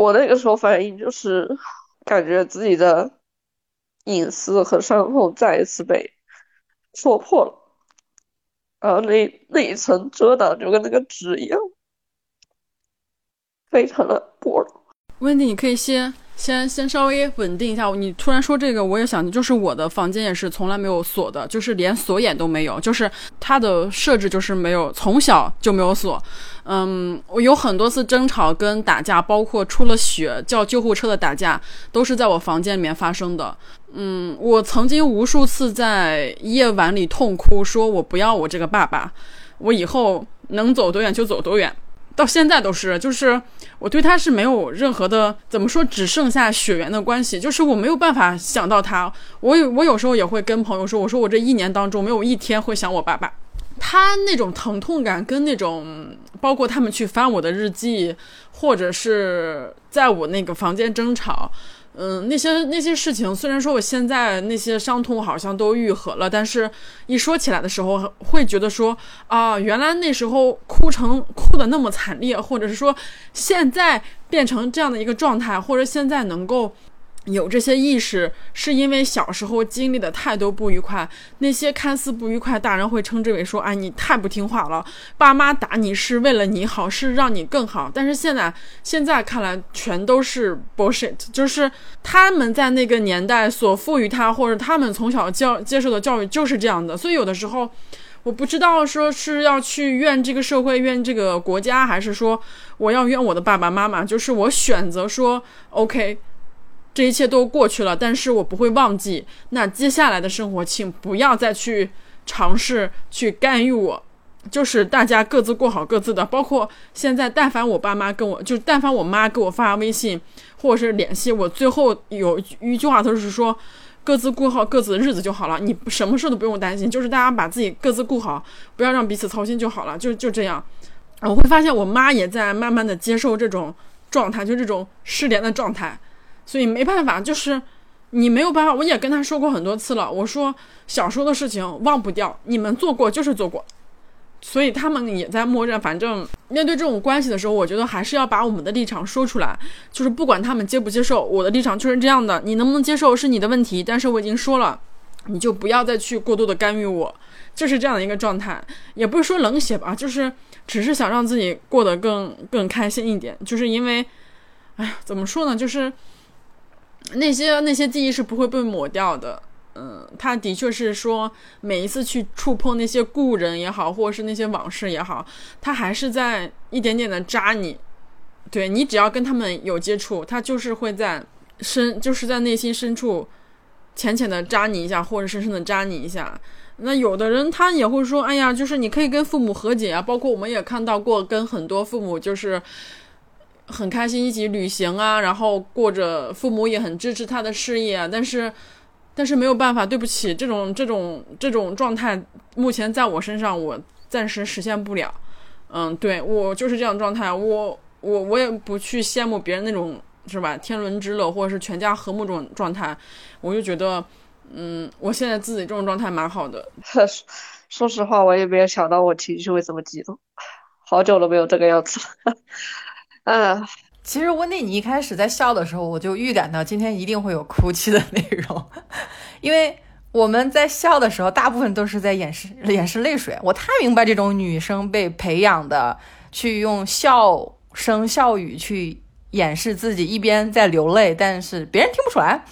我那个时候反应就是感觉自己的隐私和伤痛再一次被。戳破了，然后那那一层遮挡就跟那个纸一样，非常的薄。温迪，你可以先先先稍微稳定一下。你突然说这个，我也想，就是我的房间也是从来没有锁的，就是连锁眼都没有，就是它的设置就是没有，从小就没有锁。嗯，我有很多次争吵跟打架，包括出了血叫救护车的打架，都是在我房间里面发生的。嗯，我曾经无数次在夜晚里痛哭，说我不要我这个爸爸，我以后能走多远就走多远。到现在都是，就是我对他是没有任何的，怎么说，只剩下血缘的关系，就是我没有办法想到他。我有，我有时候也会跟朋友说，我说我这一年当中没有一天会想我爸爸。他那种疼痛感跟那种，包括他们去翻我的日记，或者是在我那个房间争吵。嗯，那些那些事情，虽然说我现在那些伤痛好像都愈合了，但是一说起来的时候，会觉得说啊，原来那时候哭成哭的那么惨烈，或者是说现在变成这样的一个状态，或者现在能够。有这些意识，是因为小时候经历的太多不愉快。那些看似不愉快，大人会称之为说：“哎，你太不听话了，爸妈打你是为了你好，是让你更好。”但是现在，现在看来全都是 bullshit，就是他们在那个年代所赋予他，或者他们从小教接受的教育就是这样的。所以有的时候，我不知道说是要去怨这个社会，怨这个国家，还是说我要怨我的爸爸妈妈。就是我选择说 OK。这一切都过去了，但是我不会忘记。那接下来的生活，请不要再去尝试去干预我，就是大家各自过好各自的。包括现在，但凡我爸妈跟我，就但凡我妈给我发微信或者是联系我，最后有一句话都是说，各自过好各自的日子就好了。你什么事都不用担心，就是大家把自己各自顾好，不要让彼此操心就好了。就就这样，我会发现我妈也在慢慢的接受这种状态，就这种失联的状态。所以没办法，就是你没有办法。我也跟他说过很多次了，我说小时候的事情忘不掉，你们做过就是做过，所以他们也在默认。反正面对这种关系的时候，我觉得还是要把我们的立场说出来，就是不管他们接不接受，我的立场就是这样的。你能不能接受是你的问题，但是我已经说了，你就不要再去过多的干预我，就是这样的一个状态。也不是说冷血吧，就是只是想让自己过得更更开心一点。就是因为，哎呀，怎么说呢，就是。那些那些记忆是不会被抹掉的，嗯，他的确是说每一次去触碰那些故人也好，或者是那些往事也好，他还是在一点点的扎你，对你只要跟他们有接触，他就是会在深，就是在内心深处浅浅的扎你一下，或者深深的扎你一下。那有的人他也会说，哎呀，就是你可以跟父母和解啊，包括我们也看到过跟很多父母就是。很开心一起旅行啊，然后过着父母也很支持他的事业啊，但是，但是没有办法，对不起，这种这种这种状态目前在我身上我暂时实现不了。嗯，对我就是这样状态，我我我也不去羡慕别人那种是吧？天伦之乐或者是全家和睦这种状态，我就觉得，嗯，我现在自己这种状态蛮好的。说实话，我也没有想到我情绪会这么激动，好久都没有这个样子了。嗯，其实温蒂，你一开始在笑的时候，我就预感到今天一定会有哭泣的内容，因为我们在笑的时候，大部分都是在掩饰掩饰泪水。我太明白这种女生被培养的，去用笑声笑语去掩饰自己一边在流泪，但是别人听不出来。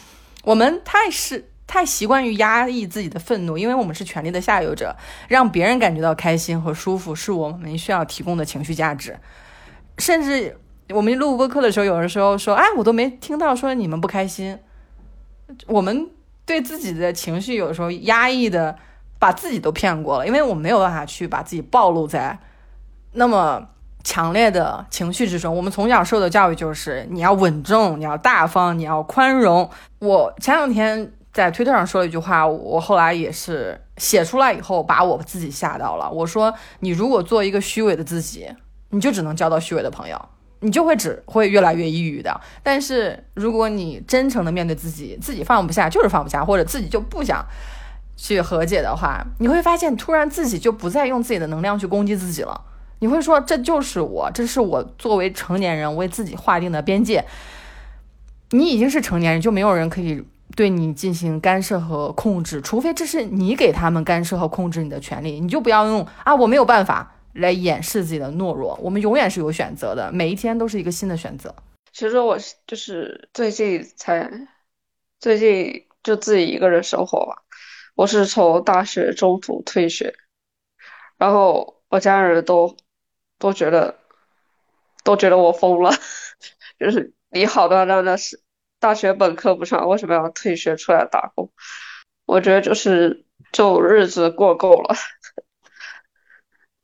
我们太是太习惯于压抑自己的愤怒，因为我们是权力的下游者，让别人感觉到开心和舒服，是我们需要提供的情绪价值，甚至。我们录播课的时候，有的时候说：“哎，我都没听到说你们不开心。”我们对自己的情绪有时候压抑的，把自己都骗过了，因为我没有办法去把自己暴露在那么强烈的情绪之中。我们从小受的教育就是你要稳重，你要大方，你要宽容。我前两天在推特上说了一句话，我后来也是写出来以后，把我自己吓到了。我说：“你如果做一个虚伪的自己，你就只能交到虚伪的朋友。”你就会只会越来越抑郁的。但是如果你真诚的面对自己，自己放不下就是放不下，或者自己就不想去和解的话，你会发现突然自己就不再用自己的能量去攻击自己了。你会说这就是我，这是我作为成年人为自己划定的边界。你已经是成年人，就没有人可以对你进行干涉和控制，除非这是你给他们干涉和控制你的权利。你就不要用啊，我没有办法。来掩饰自己的懦弱，我们永远是有选择的，每一天都是一个新的选择。其实我就是最近才，最近就自己一个人生活吧。我是从大学中途退学，然后我家人都都觉得都觉得我疯了，就是你好端端的是大学本科不上，为什么要退学出来打工？我觉得就是这种日子过够了。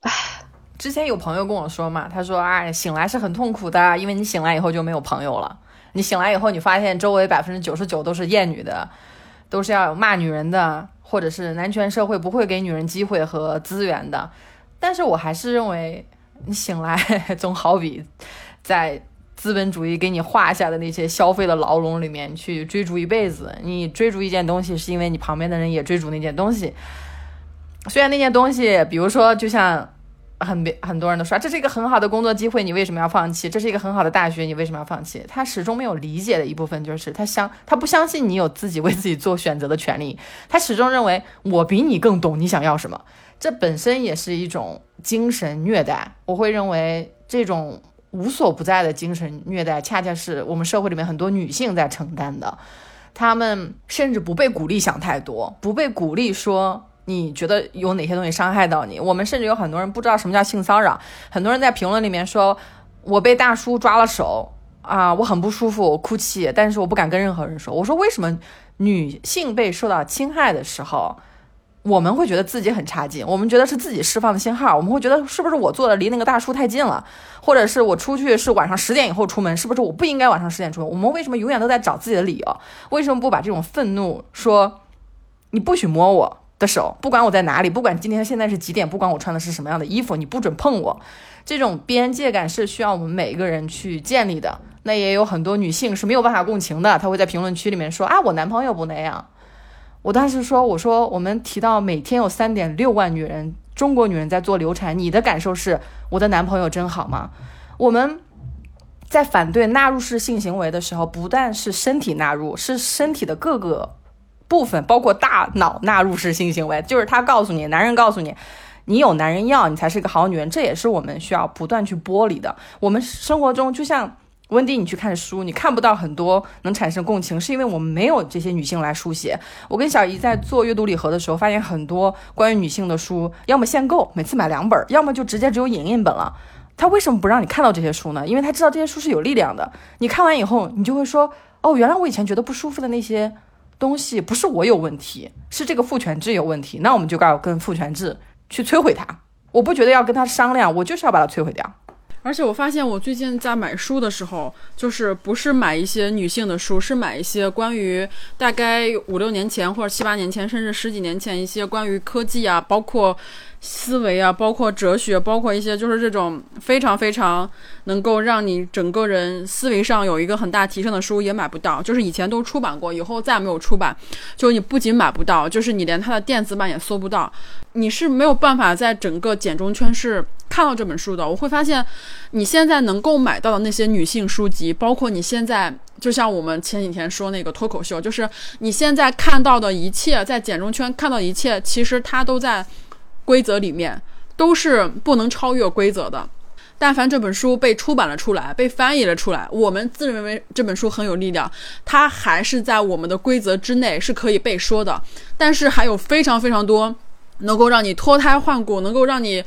唉，之前有朋友跟我说嘛，他说：“哎，醒来是很痛苦的，因为你醒来以后就没有朋友了。你醒来以后，你发现周围百分之九十九都是厌女的，都是要骂女人的，或者是男权社会不会给女人机会和资源的。但是我还是认为，你醒来 总好比在资本主义给你画下的那些消费的牢笼里面去追逐一辈子。你追逐一件东西，是因为你旁边的人也追逐那件东西。”虽然那件东西，比如说，就像很别很多人都说，这是一个很好的工作机会，你为什么要放弃？这是一个很好的大学，你为什么要放弃？他始终没有理解的一部分就是，他相他不相信你有自己为自己做选择的权利，他始终认为我比你更懂你想要什么，这本身也是一种精神虐待。我会认为这种无所不在的精神虐待，恰恰是我们社会里面很多女性在承担的，她们甚至不被鼓励想太多，不被鼓励说。你觉得有哪些东西伤害到你？我们甚至有很多人不知道什么叫性骚扰。很多人在评论里面说：“我被大叔抓了手啊，我很不舒服，我哭泣，但是我不敢跟任何人说。”我说：“为什么女性被受到侵害的时候，我们会觉得自己很差劲？我们觉得是自己释放的信号，我们会觉得是不是我坐的离那个大叔太近了，或者是我出去是晚上十点以后出门，是不是我不应该晚上十点出门？我们为什么永远都在找自己的理由？为什么不把这种愤怒说你不许摸我？”的手，不管我在哪里，不管今天现在是几点，不管我穿的是什么样的衣服，你不准碰我。这种边界感是需要我们每一个人去建立的。那也有很多女性是没有办法共情的，她会在评论区里面说啊，我男朋友不那样。我当时说，我说我们提到每天有三点六万女人，中国女人在做流产，你的感受是我的男朋友真好吗？我们在反对纳入式性行为的时候，不但是身体纳入，是身体的各个。部分包括大脑纳入式性行为，就是他告诉你，男人告诉你，你有男人要你才是一个好女人，这也是我们需要不断去剥离的。我们生活中就像温迪，你去看书，你看不到很多能产生共情，是因为我们没有这些女性来书写。我跟小姨在做阅读礼盒的时候，发现很多关于女性的书，要么限购，每次买两本，要么就直接只有影印本了。他为什么不让你看到这些书呢？因为他知道这些书是有力量的。你看完以后，你就会说，哦，原来我以前觉得不舒服的那些。东西不是我有问题，是这个父权制有问题。那我们就该跟父权制去摧毁它。我不觉得要跟他商量，我就是要把它摧毁掉。而且我发现，我最近在买书的时候，就是不是买一些女性的书，是买一些关于大概五六年前或者七八年前，甚至十几年前一些关于科技啊，包括。思维啊，包括哲学，包括一些就是这种非常非常能够让你整个人思维上有一个很大提升的书也买不到，就是以前都出版过，以后再也没有出版，就你不仅买不到，就是你连它的电子版也搜不到，你是没有办法在整个简中圈是看到这本书的。我会发现，你现在能够买到的那些女性书籍，包括你现在就像我们前几天说那个脱口秀，就是你现在看到的一切，在简中圈看到一切，其实它都在。规则里面都是不能超越规则的。但凡这本书被出版了出来，被翻译了出来，我们自认为这本书很有力量，它还是在我们的规则之内，是可以被说的。但是还有非常非常多能够让你脱胎换骨，能够让你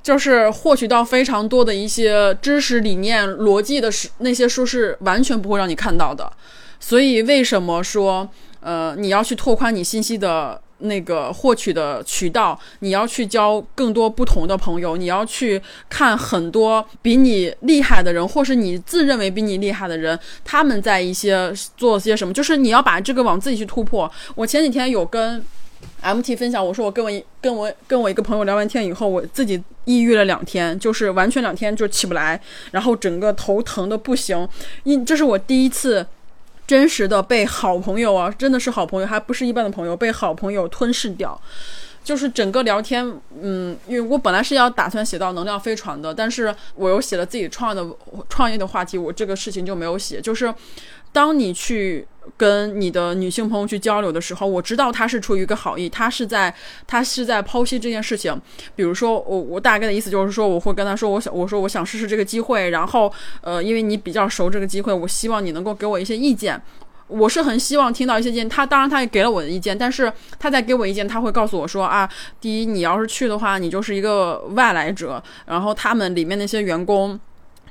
就是获取到非常多的一些知识理念、逻辑的书，那些书是完全不会让你看到的。所以为什么说，呃，你要去拓宽你信息的？那个获取的渠道，你要去交更多不同的朋友，你要去看很多比你厉害的人，或是你自认为比你厉害的人，他们在一些做些什么，就是你要把这个往自己去突破。我前几天有跟 MT 分享，我说我跟我跟我跟我一个朋友聊完天以后，我自己抑郁了两天，就是完全两天就起不来，然后整个头疼的不行，因这是我第一次。真实的被好朋友啊，真的是好朋友，还不是一般的朋友，被好朋友吞噬掉。就是整个聊天，嗯，因为我本来是要打算写到能量飞船的，但是我又写了自己创的创业的话题，我这个事情就没有写。就是当你去跟你的女性朋友去交流的时候，我知道他是出于一个好意，他是在他是在剖析这件事情。比如说，我我大概的意思就是说，我会跟他说，我想我说我想试试这个机会，然后呃，因为你比较熟这个机会，我希望你能够给我一些意见。我是很希望听到一些意见，他当然他也给了我的意见，但是他在给我意见，他会告诉我说啊，第一，你要是去的话，你就是一个外来者，然后他们里面那些员工。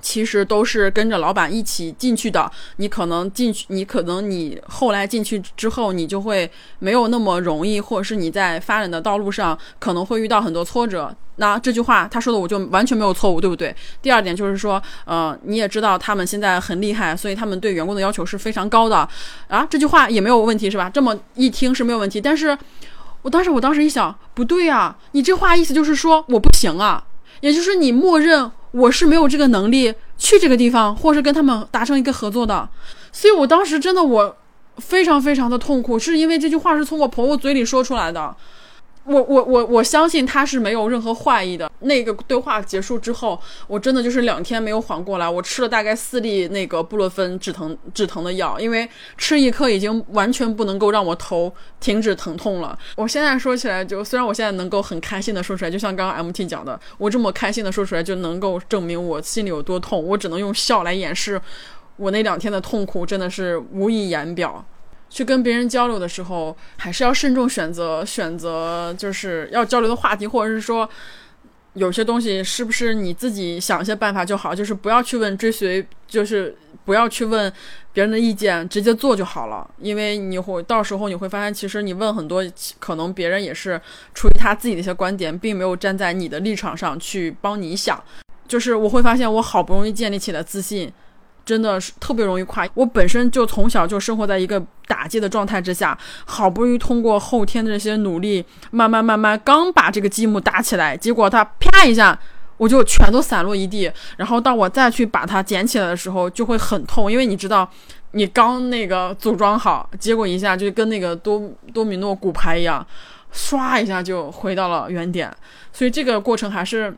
其实都是跟着老板一起进去的，你可能进去，你可能你后来进去之后，你就会没有那么容易，或者是你在发展的道路上可能会遇到很多挫折。那这句话他说的我就完全没有错误，对不对？第二点就是说，呃，你也知道他们现在很厉害，所以他们对员工的要求是非常高的啊。这句话也没有问题是吧？这么一听是没有问题，但是我当时我当时一想，不对啊，你这话意思就是说我不行啊，也就是你默认。我是没有这个能力去这个地方，或是跟他们达成一个合作的，所以我当时真的我非常非常的痛苦，是因为这句话是从我朋友嘴里说出来的。我我我我相信他是没有任何坏意的。那个对话结束之后，我真的就是两天没有缓过来。我吃了大概四粒那个布洛芬止疼止疼的药，因为吃一颗已经完全不能够让我头停止疼痛了。我现在说起来，就虽然我现在能够很开心的说出来，就像刚刚 MT 讲的，我这么开心的说出来，就能够证明我心里有多痛。我只能用笑来掩饰我那两天的痛苦，真的是无以言表。去跟别人交流的时候，还是要慎重选择，选择就是要交流的话题，或者是说有些东西是不是你自己想一些办法就好，就是不要去问追随，就是不要去问别人的意见，直接做就好了。因为你会到时候你会发现，其实你问很多，可能别人也是出于他自己的一些观点，并没有站在你的立场上去帮你想。就是我会发现，我好不容易建立起了自信。真的是特别容易垮。我本身就从小就生活在一个打击的状态之下，好不容易通过后天的这些努力，慢慢慢慢，刚把这个积木搭起来，结果它啪一下，我就全都散落一地。然后到我再去把它捡起来的时候，就会很痛，因为你知道，你刚那个组装好，结果一下就跟那个多多米诺骨牌一样，唰一下就回到了原点。所以这个过程还是。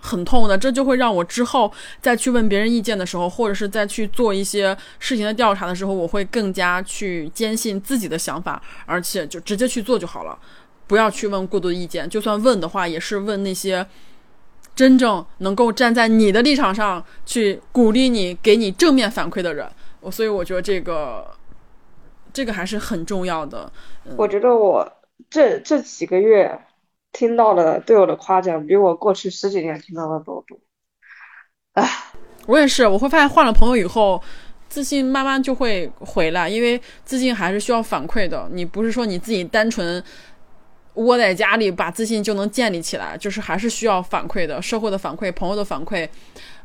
很痛的，这就会让我之后再去问别人意见的时候，或者是再去做一些事情的调查的时候，我会更加去坚信自己的想法，而且就直接去做就好了，不要去问过多的意见。就算问的话，也是问那些真正能够站在你的立场上去鼓励你、给你正面反馈的人。我所以我觉得这个这个还是很重要的。我觉得我这这几个月。听到了对我的夸奖，比我过去十几年听到的都多。唉，我也是，我会发现换了朋友以后，自信慢慢就会回来，因为自信还是需要反馈的。你不是说你自己单纯窝在家里把自信就能建立起来，就是还是需要反馈的，社会的反馈、朋友的反馈。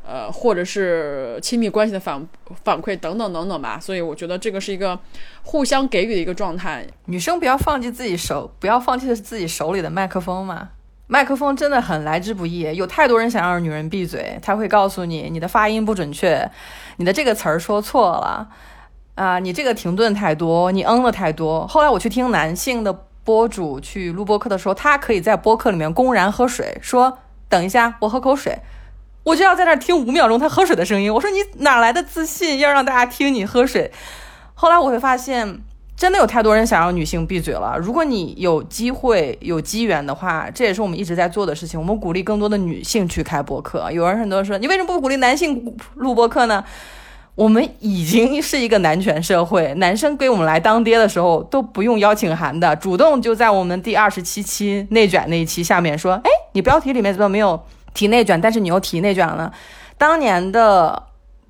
呃，或者是亲密关系的反反馈等等等等吧，所以我觉得这个是一个互相给予的一个状态。女生不要放弃自己手，不要放弃的是自己手里的麦克风嘛。麦克风真的很来之不易，有太多人想让女人闭嘴，他会告诉你你的发音不准确，你的这个词儿说错了啊，你这个停顿太多，你嗯了太多。后来我去听男性的播主去录播课的时候，他可以在播客里面公然喝水，说等一下，我喝口水。我就要在那儿听五秒钟他喝水的声音。我说你哪来的自信要让大家听你喝水？后来我会发现，真的有太多人想让女性闭嘴了。如果你有机会、有机缘的话，这也是我们一直在做的事情。我们鼓励更多的女性去开播客。有人很多说，你为什么不鼓励男性录播客呢？我们已经是一个男权社会，男生给我们来当爹的时候都不用邀请函的，主动就在我们第二十七期内卷那一期下面说，哎，你标题里面怎么没有？提内卷，但是你又提内卷了。当年的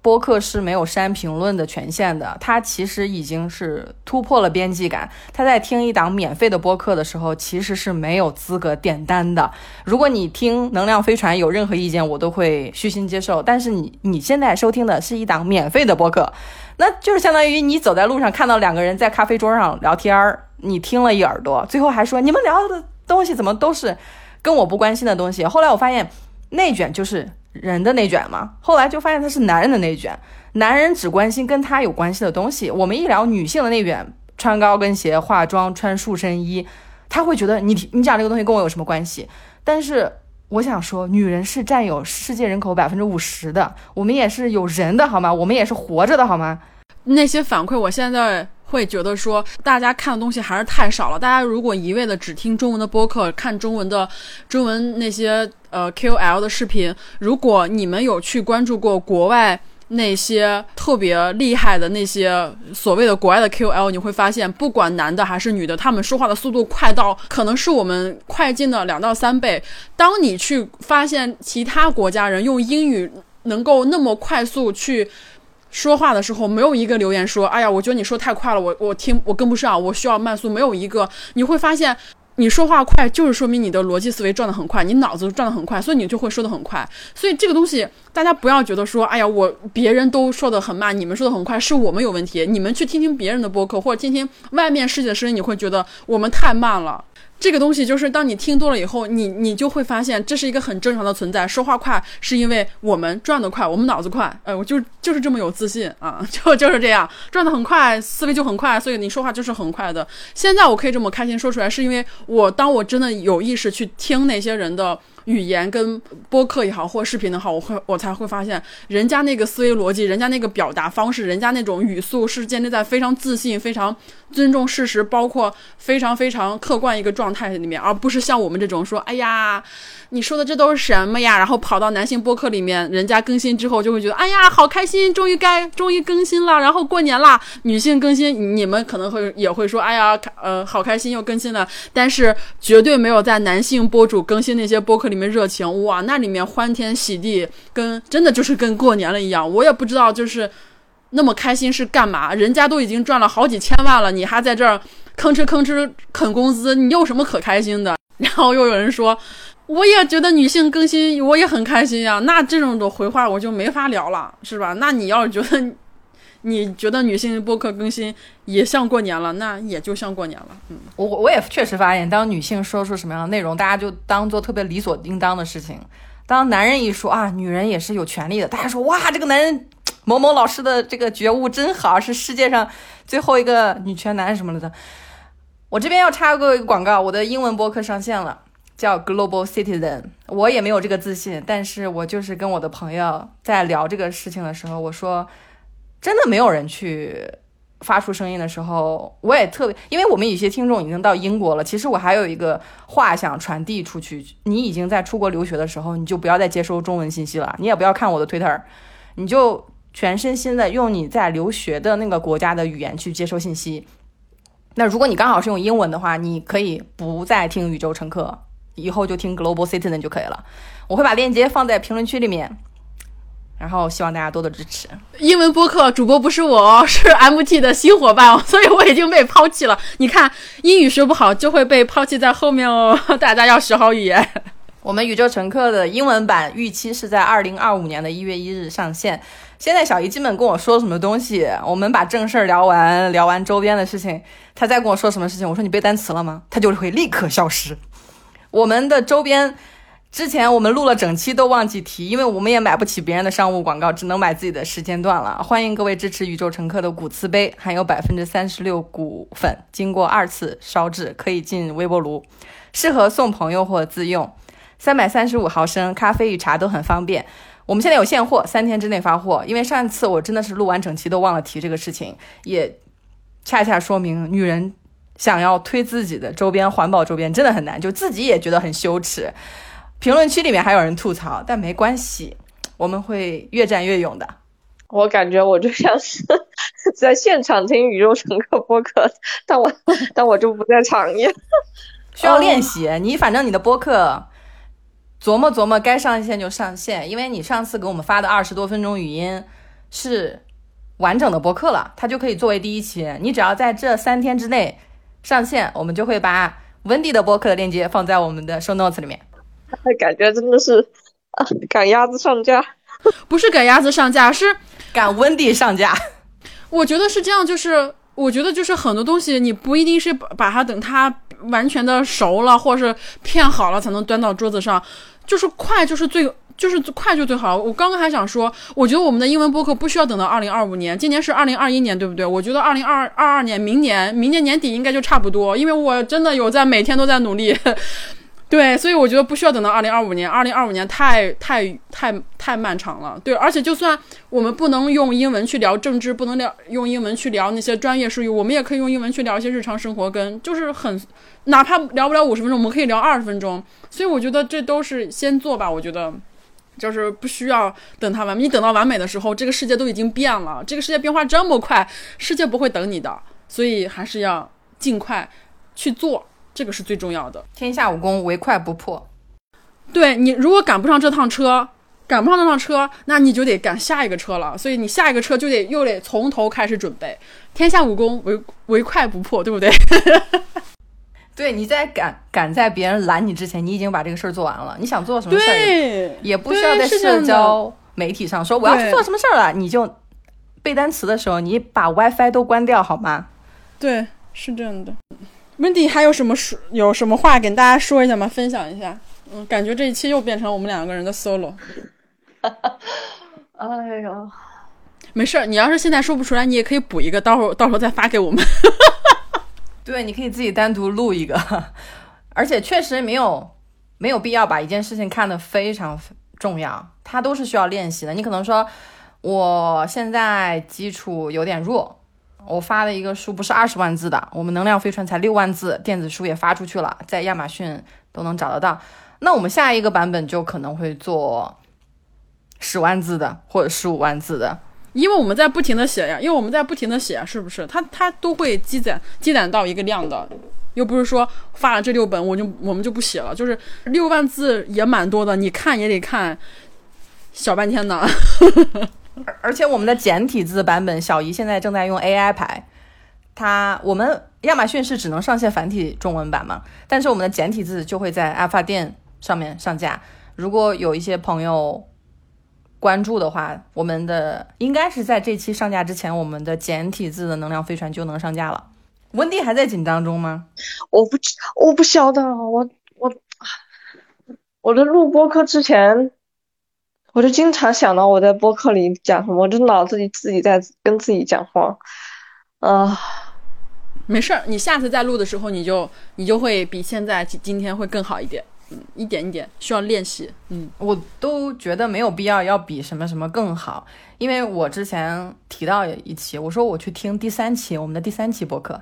播客是没有删评论的权限的，他其实已经是突破了边际感。他在听一档免费的播客的时候，其实是没有资格点单的。如果你听能量飞船有任何意见，我都会虚心接受。但是你你现在收听的是一档免费的播客，那就是相当于你走在路上看到两个人在咖啡桌上聊天儿，你听了一耳朵，最后还说你们聊的东西怎么都是跟我不关心的东西。后来我发现。内卷就是人的内卷嘛，后来就发现他是男人的内卷，男人只关心跟他有关系的东西。我们一聊女性的内卷，穿高跟鞋、化妆、穿束身衣，他会觉得你你讲这个东西跟我有什么关系？但是我想说，女人是占有世界人口百分之五十的，我们也是有人的好吗？我们也是活着的好吗？那些反馈，我现在会觉得说大家看的东西还是太少了。大家如果一味的只听中文的播客，看中文的中文那些呃 KOL 的视频，如果你们有去关注过国外。那些特别厉害的那些所谓的国外的 QL，你会发现，不管男的还是女的，他们说话的速度快到可能是我们快进的两到三倍。当你去发现其他国家人用英语能够那么快速去说话的时候，没有一个留言说：“哎呀，我觉得你说太快了，我我听我跟不上，我需要慢速。”没有一个，你会发现。你说话快，就是说明你的逻辑思维转得很快，你脑子转得很快，所以你就会说得很快。所以这个东西，大家不要觉得说，哎呀，我别人都说得很慢，你们说得很快，是我们有问题。你们去听听别人的播客，或者听听外面世界的声音，你会觉得我们太慢了。这个东西就是，当你听多了以后，你你就会发现这是一个很正常的存在。说话快是因为我们转得快，我们脑子快。哎，我就就是这么有自信啊，就就是这样，转得很快，思维就很快，所以你说话就是很快的。现在我可以这么开心说出来，是因为我当我真的有意识去听那些人的。语言跟播客也好，或视频的好，我会我才会发现，人家那个思维逻辑，人家那个表达方式，人家那种语速是建立在非常自信、非常尊重事实，包括非常非常客观一个状态里面，而不是像我们这种说，哎呀。你说的这都是什么呀？然后跑到男性播客里面，人家更新之后就会觉得，哎呀，好开心，终于该终于更新了。然后过年啦，女性更新，你们可能会也会说，哎呀，呃，好开心又更新了。但是绝对没有在男性播主更新那些播客里面热情哇，那里面欢天喜地，跟真的就是跟过年了一样。我也不知道就是那么开心是干嘛？人家都已经赚了好几千万了，你还在这儿吭哧吭哧啃工资，你有什么可开心的？然后又有人说。我也觉得女性更新，我也很开心呀。那这种的回话我就没法聊了，是吧？那你要是觉得，你觉得女性播客更新也像过年了，那也就像过年了。嗯，我我也确实发现，当女性说出什么样的内容，大家就当做特别理所应当的事情；当男人一说啊，女人也是有权利的，大家说哇，这个男人某某老师的这个觉悟真好，是世界上最后一个女权男什么的。我这边要插个广告，我的英文播客上线了。叫 Global Citizen，我也没有这个自信，但是我就是跟我的朋友在聊这个事情的时候，我说，真的没有人去发出声音的时候，我也特别，因为我们有些听众已经到英国了，其实我还有一个话想传递出去，你已经在出国留学的时候，你就不要再接收中文信息了，你也不要看我的 Twitter，你就全身心的用你在留学的那个国家的语言去接收信息。那如果你刚好是用英文的话，你可以不再听宇宙乘客。以后就听 Global Citizen 就可以了，我会把链接放在评论区里面，然后希望大家多多支持。英文播客主播不是我，是 MT 的新伙伴，所以我已经被抛弃了。你看，英语学不好就会被抛弃在后面哦，大家要学好语言。我们宇宙乘客的英文版预期是在二零二五年的一月一日上线。现在小姨基本跟我说什么东西，我们把正事儿聊完，聊完周边的事情，她再跟我说什么事情，我说你背单词了吗？她就会立刻消失。我们的周边，之前我们录了整期都忘记提，因为我们也买不起别人的商务广告，只能买自己的时间段了。欢迎各位支持宇宙乘客的骨瓷杯，含有百分之三十六骨粉，经过二次烧制，可以进微波炉，适合送朋友或自用。三百三十五毫升，咖啡与茶都很方便。我们现在有现货，三天之内发货。因为上一次我真的是录完整期都忘了提这个事情，也恰恰说明女人。想要推自己的周边环保周边真的很难，就自己也觉得很羞耻。评论区里面还有人吐槽，但没关系，我们会越战越勇的。我感觉我就像是在现场听宇宙乘客播客，但我 但我就不在场一样，需要练习。你反正你的播客琢磨琢磨，该上线就上线，因为你上次给我们发的二十多分钟语音是完整的播客了，它就可以作为第一期。你只要在这三天之内。上线，我们就会把温迪的播客的链接放在我们的 show notes 里面。感觉真的是啊，赶鸭子上架，不是赶鸭子上架，是赶温迪上架。我觉得是这样，就是我觉得就是很多东西，你不一定是把它等它完全的熟了，或者是片好了才能端到桌子上，就是快就是最。就是快就最好。我刚刚还想说，我觉得我们的英文播客不需要等到二零二五年，今年是二零二一年，对不对？我觉得二零二二二年，明年明年年底应该就差不多。因为我真的有在每天都在努力，对，所以我觉得不需要等到二零二五年，二零二五年太太太太漫长了。对，而且就算我们不能用英文去聊政治，不能聊用英文去聊那些专业术语，我们也可以用英文去聊一些日常生活，跟就是很，哪怕聊不了五十分钟，我们可以聊二十分钟。所以我觉得这都是先做吧。我觉得就是不需要等它完美，你等到完美的时候，这个世界都已经变了，这个世界变化这么快，世界不会等你的，所以还是要尽快去做。这个是最重要的。天下武功，唯快不破。对你，如果赶不上这趟车，赶不上那趟车，那你就得赶下一个车了。所以你下一个车就得又得从头开始准备。天下武功，唯唯快不破，对不对？对，你在赶赶在别人拦你之前，你已经把这个事儿做完了。你想做什么事儿，也不需要在社交媒体上说我要去做什么事儿了。你就背单词的时候，你把 WiFi 都关掉好吗？对，是这样的。Wendy 还有什么说有什么话跟大家说一下吗？分享一下。嗯，感觉这一期又变成我们两个人的 solo。哎呦，没事儿，你要是现在说不出来，你也可以补一个，到时候到时候再发给我们。对，你可以自己单独录一个。而且确实没有没有必要把一件事情看得非常重要，它都是需要练习的。你可能说我现在基础有点弱。我发的一个书不是二十万字的，我们能量飞船才六万字，电子书也发出去了，在亚马逊都能找得到。那我们下一个版本就可能会做十万字的或者十五万字的，因为我们在不停的写呀，因为我们在不停的写，是不是？它它都会积攒积攒到一个量的，又不是说发了这六本我就我们就不写了，就是六万字也蛮多的，你看也得看小半天呢。而而且我们的简体字版本，小姨现在正在用 AI 排。它我们亚马逊是只能上线繁体中文版嘛？但是我们的简体字就会在阿发店上面上架。如果有一些朋友关注的话，我们的应该是在这期上架之前，我们的简体字的能量飞船就能上架了。温蒂还在紧张中吗？我不我不晓得，我我我在录播课之前。我就经常想到我在播客里讲什么，我就脑子里自己在跟自己讲话，啊，没事儿，你下次再录的时候，你就你就会比现在今今天会更好一点，嗯，一点一点需要练习，嗯，我都觉得没有必要要比什么什么更好，因为我之前提到一期，我说我去听第三期我们的第三期播客，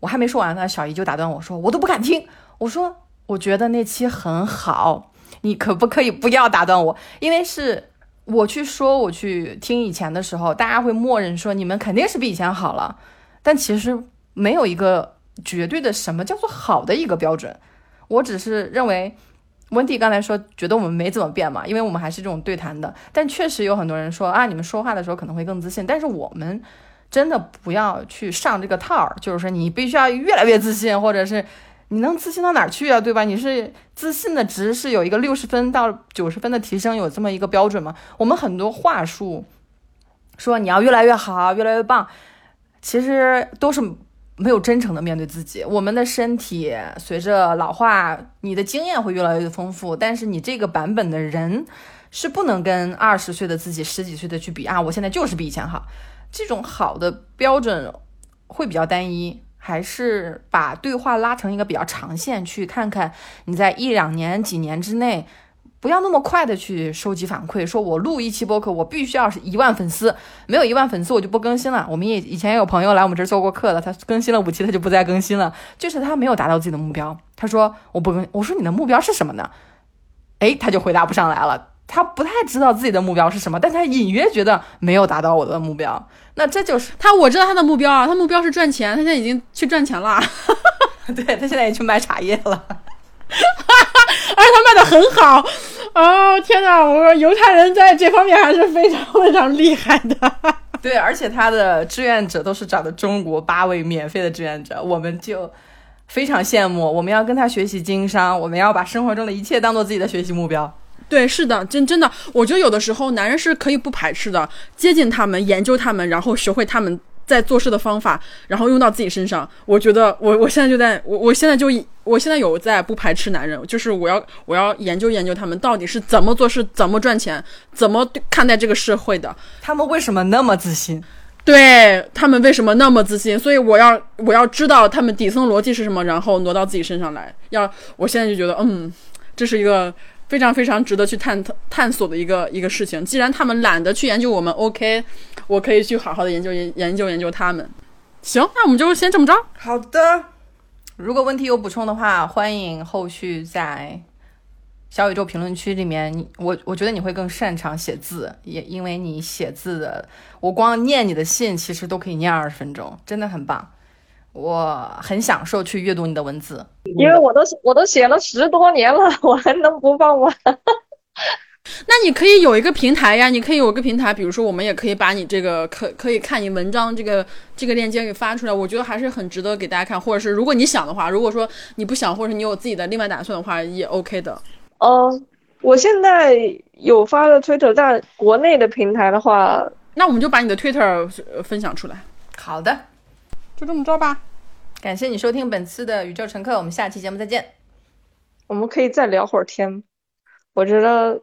我还没说完呢，小姨就打断我说我都不敢听，我说我觉得那期很好。你可不可以不要打断我？因为是我去说，我去听以前的时候，大家会默认说你们肯定是比以前好了，但其实没有一个绝对的什么叫做好的一个标准。我只是认为，温蒂刚才说觉得我们没怎么变嘛，因为我们还是这种对谈的。但确实有很多人说啊，你们说话的时候可能会更自信，但是我们真的不要去上这个套儿，就是说你必须要越来越自信，或者是。你能自信到哪儿去啊？对吧？你是自信的值是有一个六十分到九十分的提升，有这么一个标准吗？我们很多话术说你要越来越好，越来越棒，其实都是没有真诚的面对自己。我们的身体随着老化，你的经验会越来越丰富，但是你这个版本的人是不能跟二十岁的自己、十几岁的去比啊！我现在就是比以前好，这种好的标准会比较单一。还是把对话拉成一个比较长线，去看看你在一两年、几年之内，不要那么快的去收集反馈。说我录一期播客，我必须要是一万粉丝，没有一万粉丝我就不更新了。我们也以前也有朋友来我们这儿做过客的，他更新了五期他就不再更新了，就是他没有达到自己的目标。他说我不更，我说你的目标是什么呢？哎，他就回答不上来了。他不太知道自己的目标是什么，但他隐约觉得没有达到我的目标。那这就是他，我知道他的目标啊，他目标是赚钱，他现在已经去赚钱了。对他现在也去卖茶叶了，而且他卖的很好。哦天哪，我说犹太人在这方面还是非常非常厉害的。对，而且他的志愿者都是找的中国八位免费的志愿者，我们就非常羡慕。我们要跟他学习经商，我们要把生活中的一切当做自己的学习目标。对，是的，真真的，我觉得有的时候男人是可以不排斥的，接近他们，研究他们，然后学会他们在做事的方法，然后用到自己身上。我觉得我我现在就在我我现在就我现在有在不排斥男人，就是我要我要研究研究他们到底是怎么做事，怎么赚钱，怎么看待这个社会的，他们为什么那么自信？对他们为什么那么自信，所以我要我要知道他们底层逻辑是什么，然后挪到自己身上来。要我现在就觉得，嗯，这是一个非常非常值得去探探索的一个一个事情。既然他们懒得去研究我们，OK，我可以去好好的研究研研究研究他们。行，那我们就先这么着。好的，如果问题有补充的话，欢迎后续在小宇宙评论区里面。你我我觉得你会更擅长写字，也因为你写字的，我光念你的信其实都可以念二十分钟，真的很棒。我很享受去阅读你的文字，因为我都我都写了十多年了，我还能不放吗？那你可以有一个平台呀，你可以有个平台，比如说我们也可以把你这个可可以看你文章这个这个链接给发出来，我觉得还是很值得给大家看，或者是如果你想的话，如果说你不想，或者你有自己的另外打算的话，也 OK 的。哦，我现在有发了 Twitter，但国内的平台的话，那我们就把你的 Twitter 分享出来。好的，就这么着吧。感谢你收听本次的宇宙乘客，我们下期节目再见。我们可以再聊会儿天，我觉得。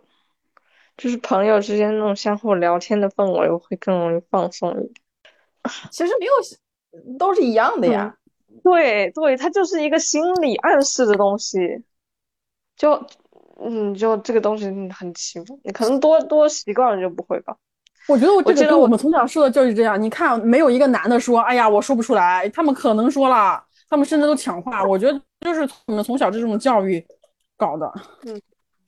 就是朋友之间那种相互聊天的氛围，会更容易放松一点。其实没有，都是一样的呀。对对，它就是一个心理暗示的东西。就，嗯，就这个东西很奇怪，你可能多多习惯了就不会吧。我觉得我这个跟我们从小受的教育这样。你看，没有一个男的说：“哎呀，我说不出来。”他们可能说了，他们甚至都抢话。我觉得就是我们从小这种教育搞的。嗯。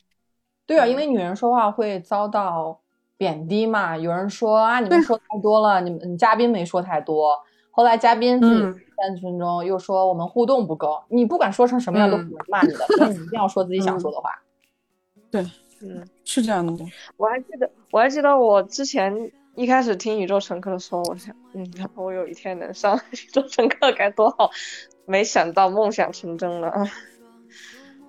对啊，因为女人说话会遭到贬低嘛。有人说啊，你们说太多了，你们嘉宾没说太多。后来嘉宾自己三十分钟又说我们互动不够。你不管说成什么样，都有人骂你的，所以你一定要说自己想说的话。对，嗯，是这样的。我还记得，我还记得我之前一开始听宇宙乘客的时候，我想，嗯，我有一天能上 宇宙乘客该多好。没想到梦想成真了啊！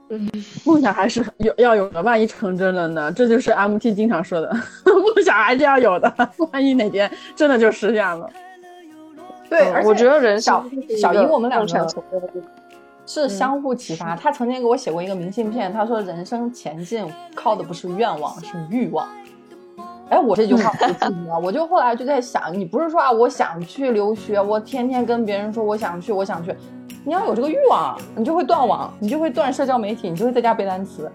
嗯，梦想还是有要有的，万一成真了呢？这就是 MT 经常说的，梦想还是要有的，万一哪天真的就实现了。对，我觉得人小小姨我们两个是相互启发。他曾经给我写过一个明信片，他说人生前进靠的不是愿望，是欲望。哎，我这句话我记得，我就后来就在想，你不是说啊，我想去留学，我天天跟别人说我想去，我想去。你要有这个欲望，你就会断网，你就会断社交媒体，你就会在家背单词。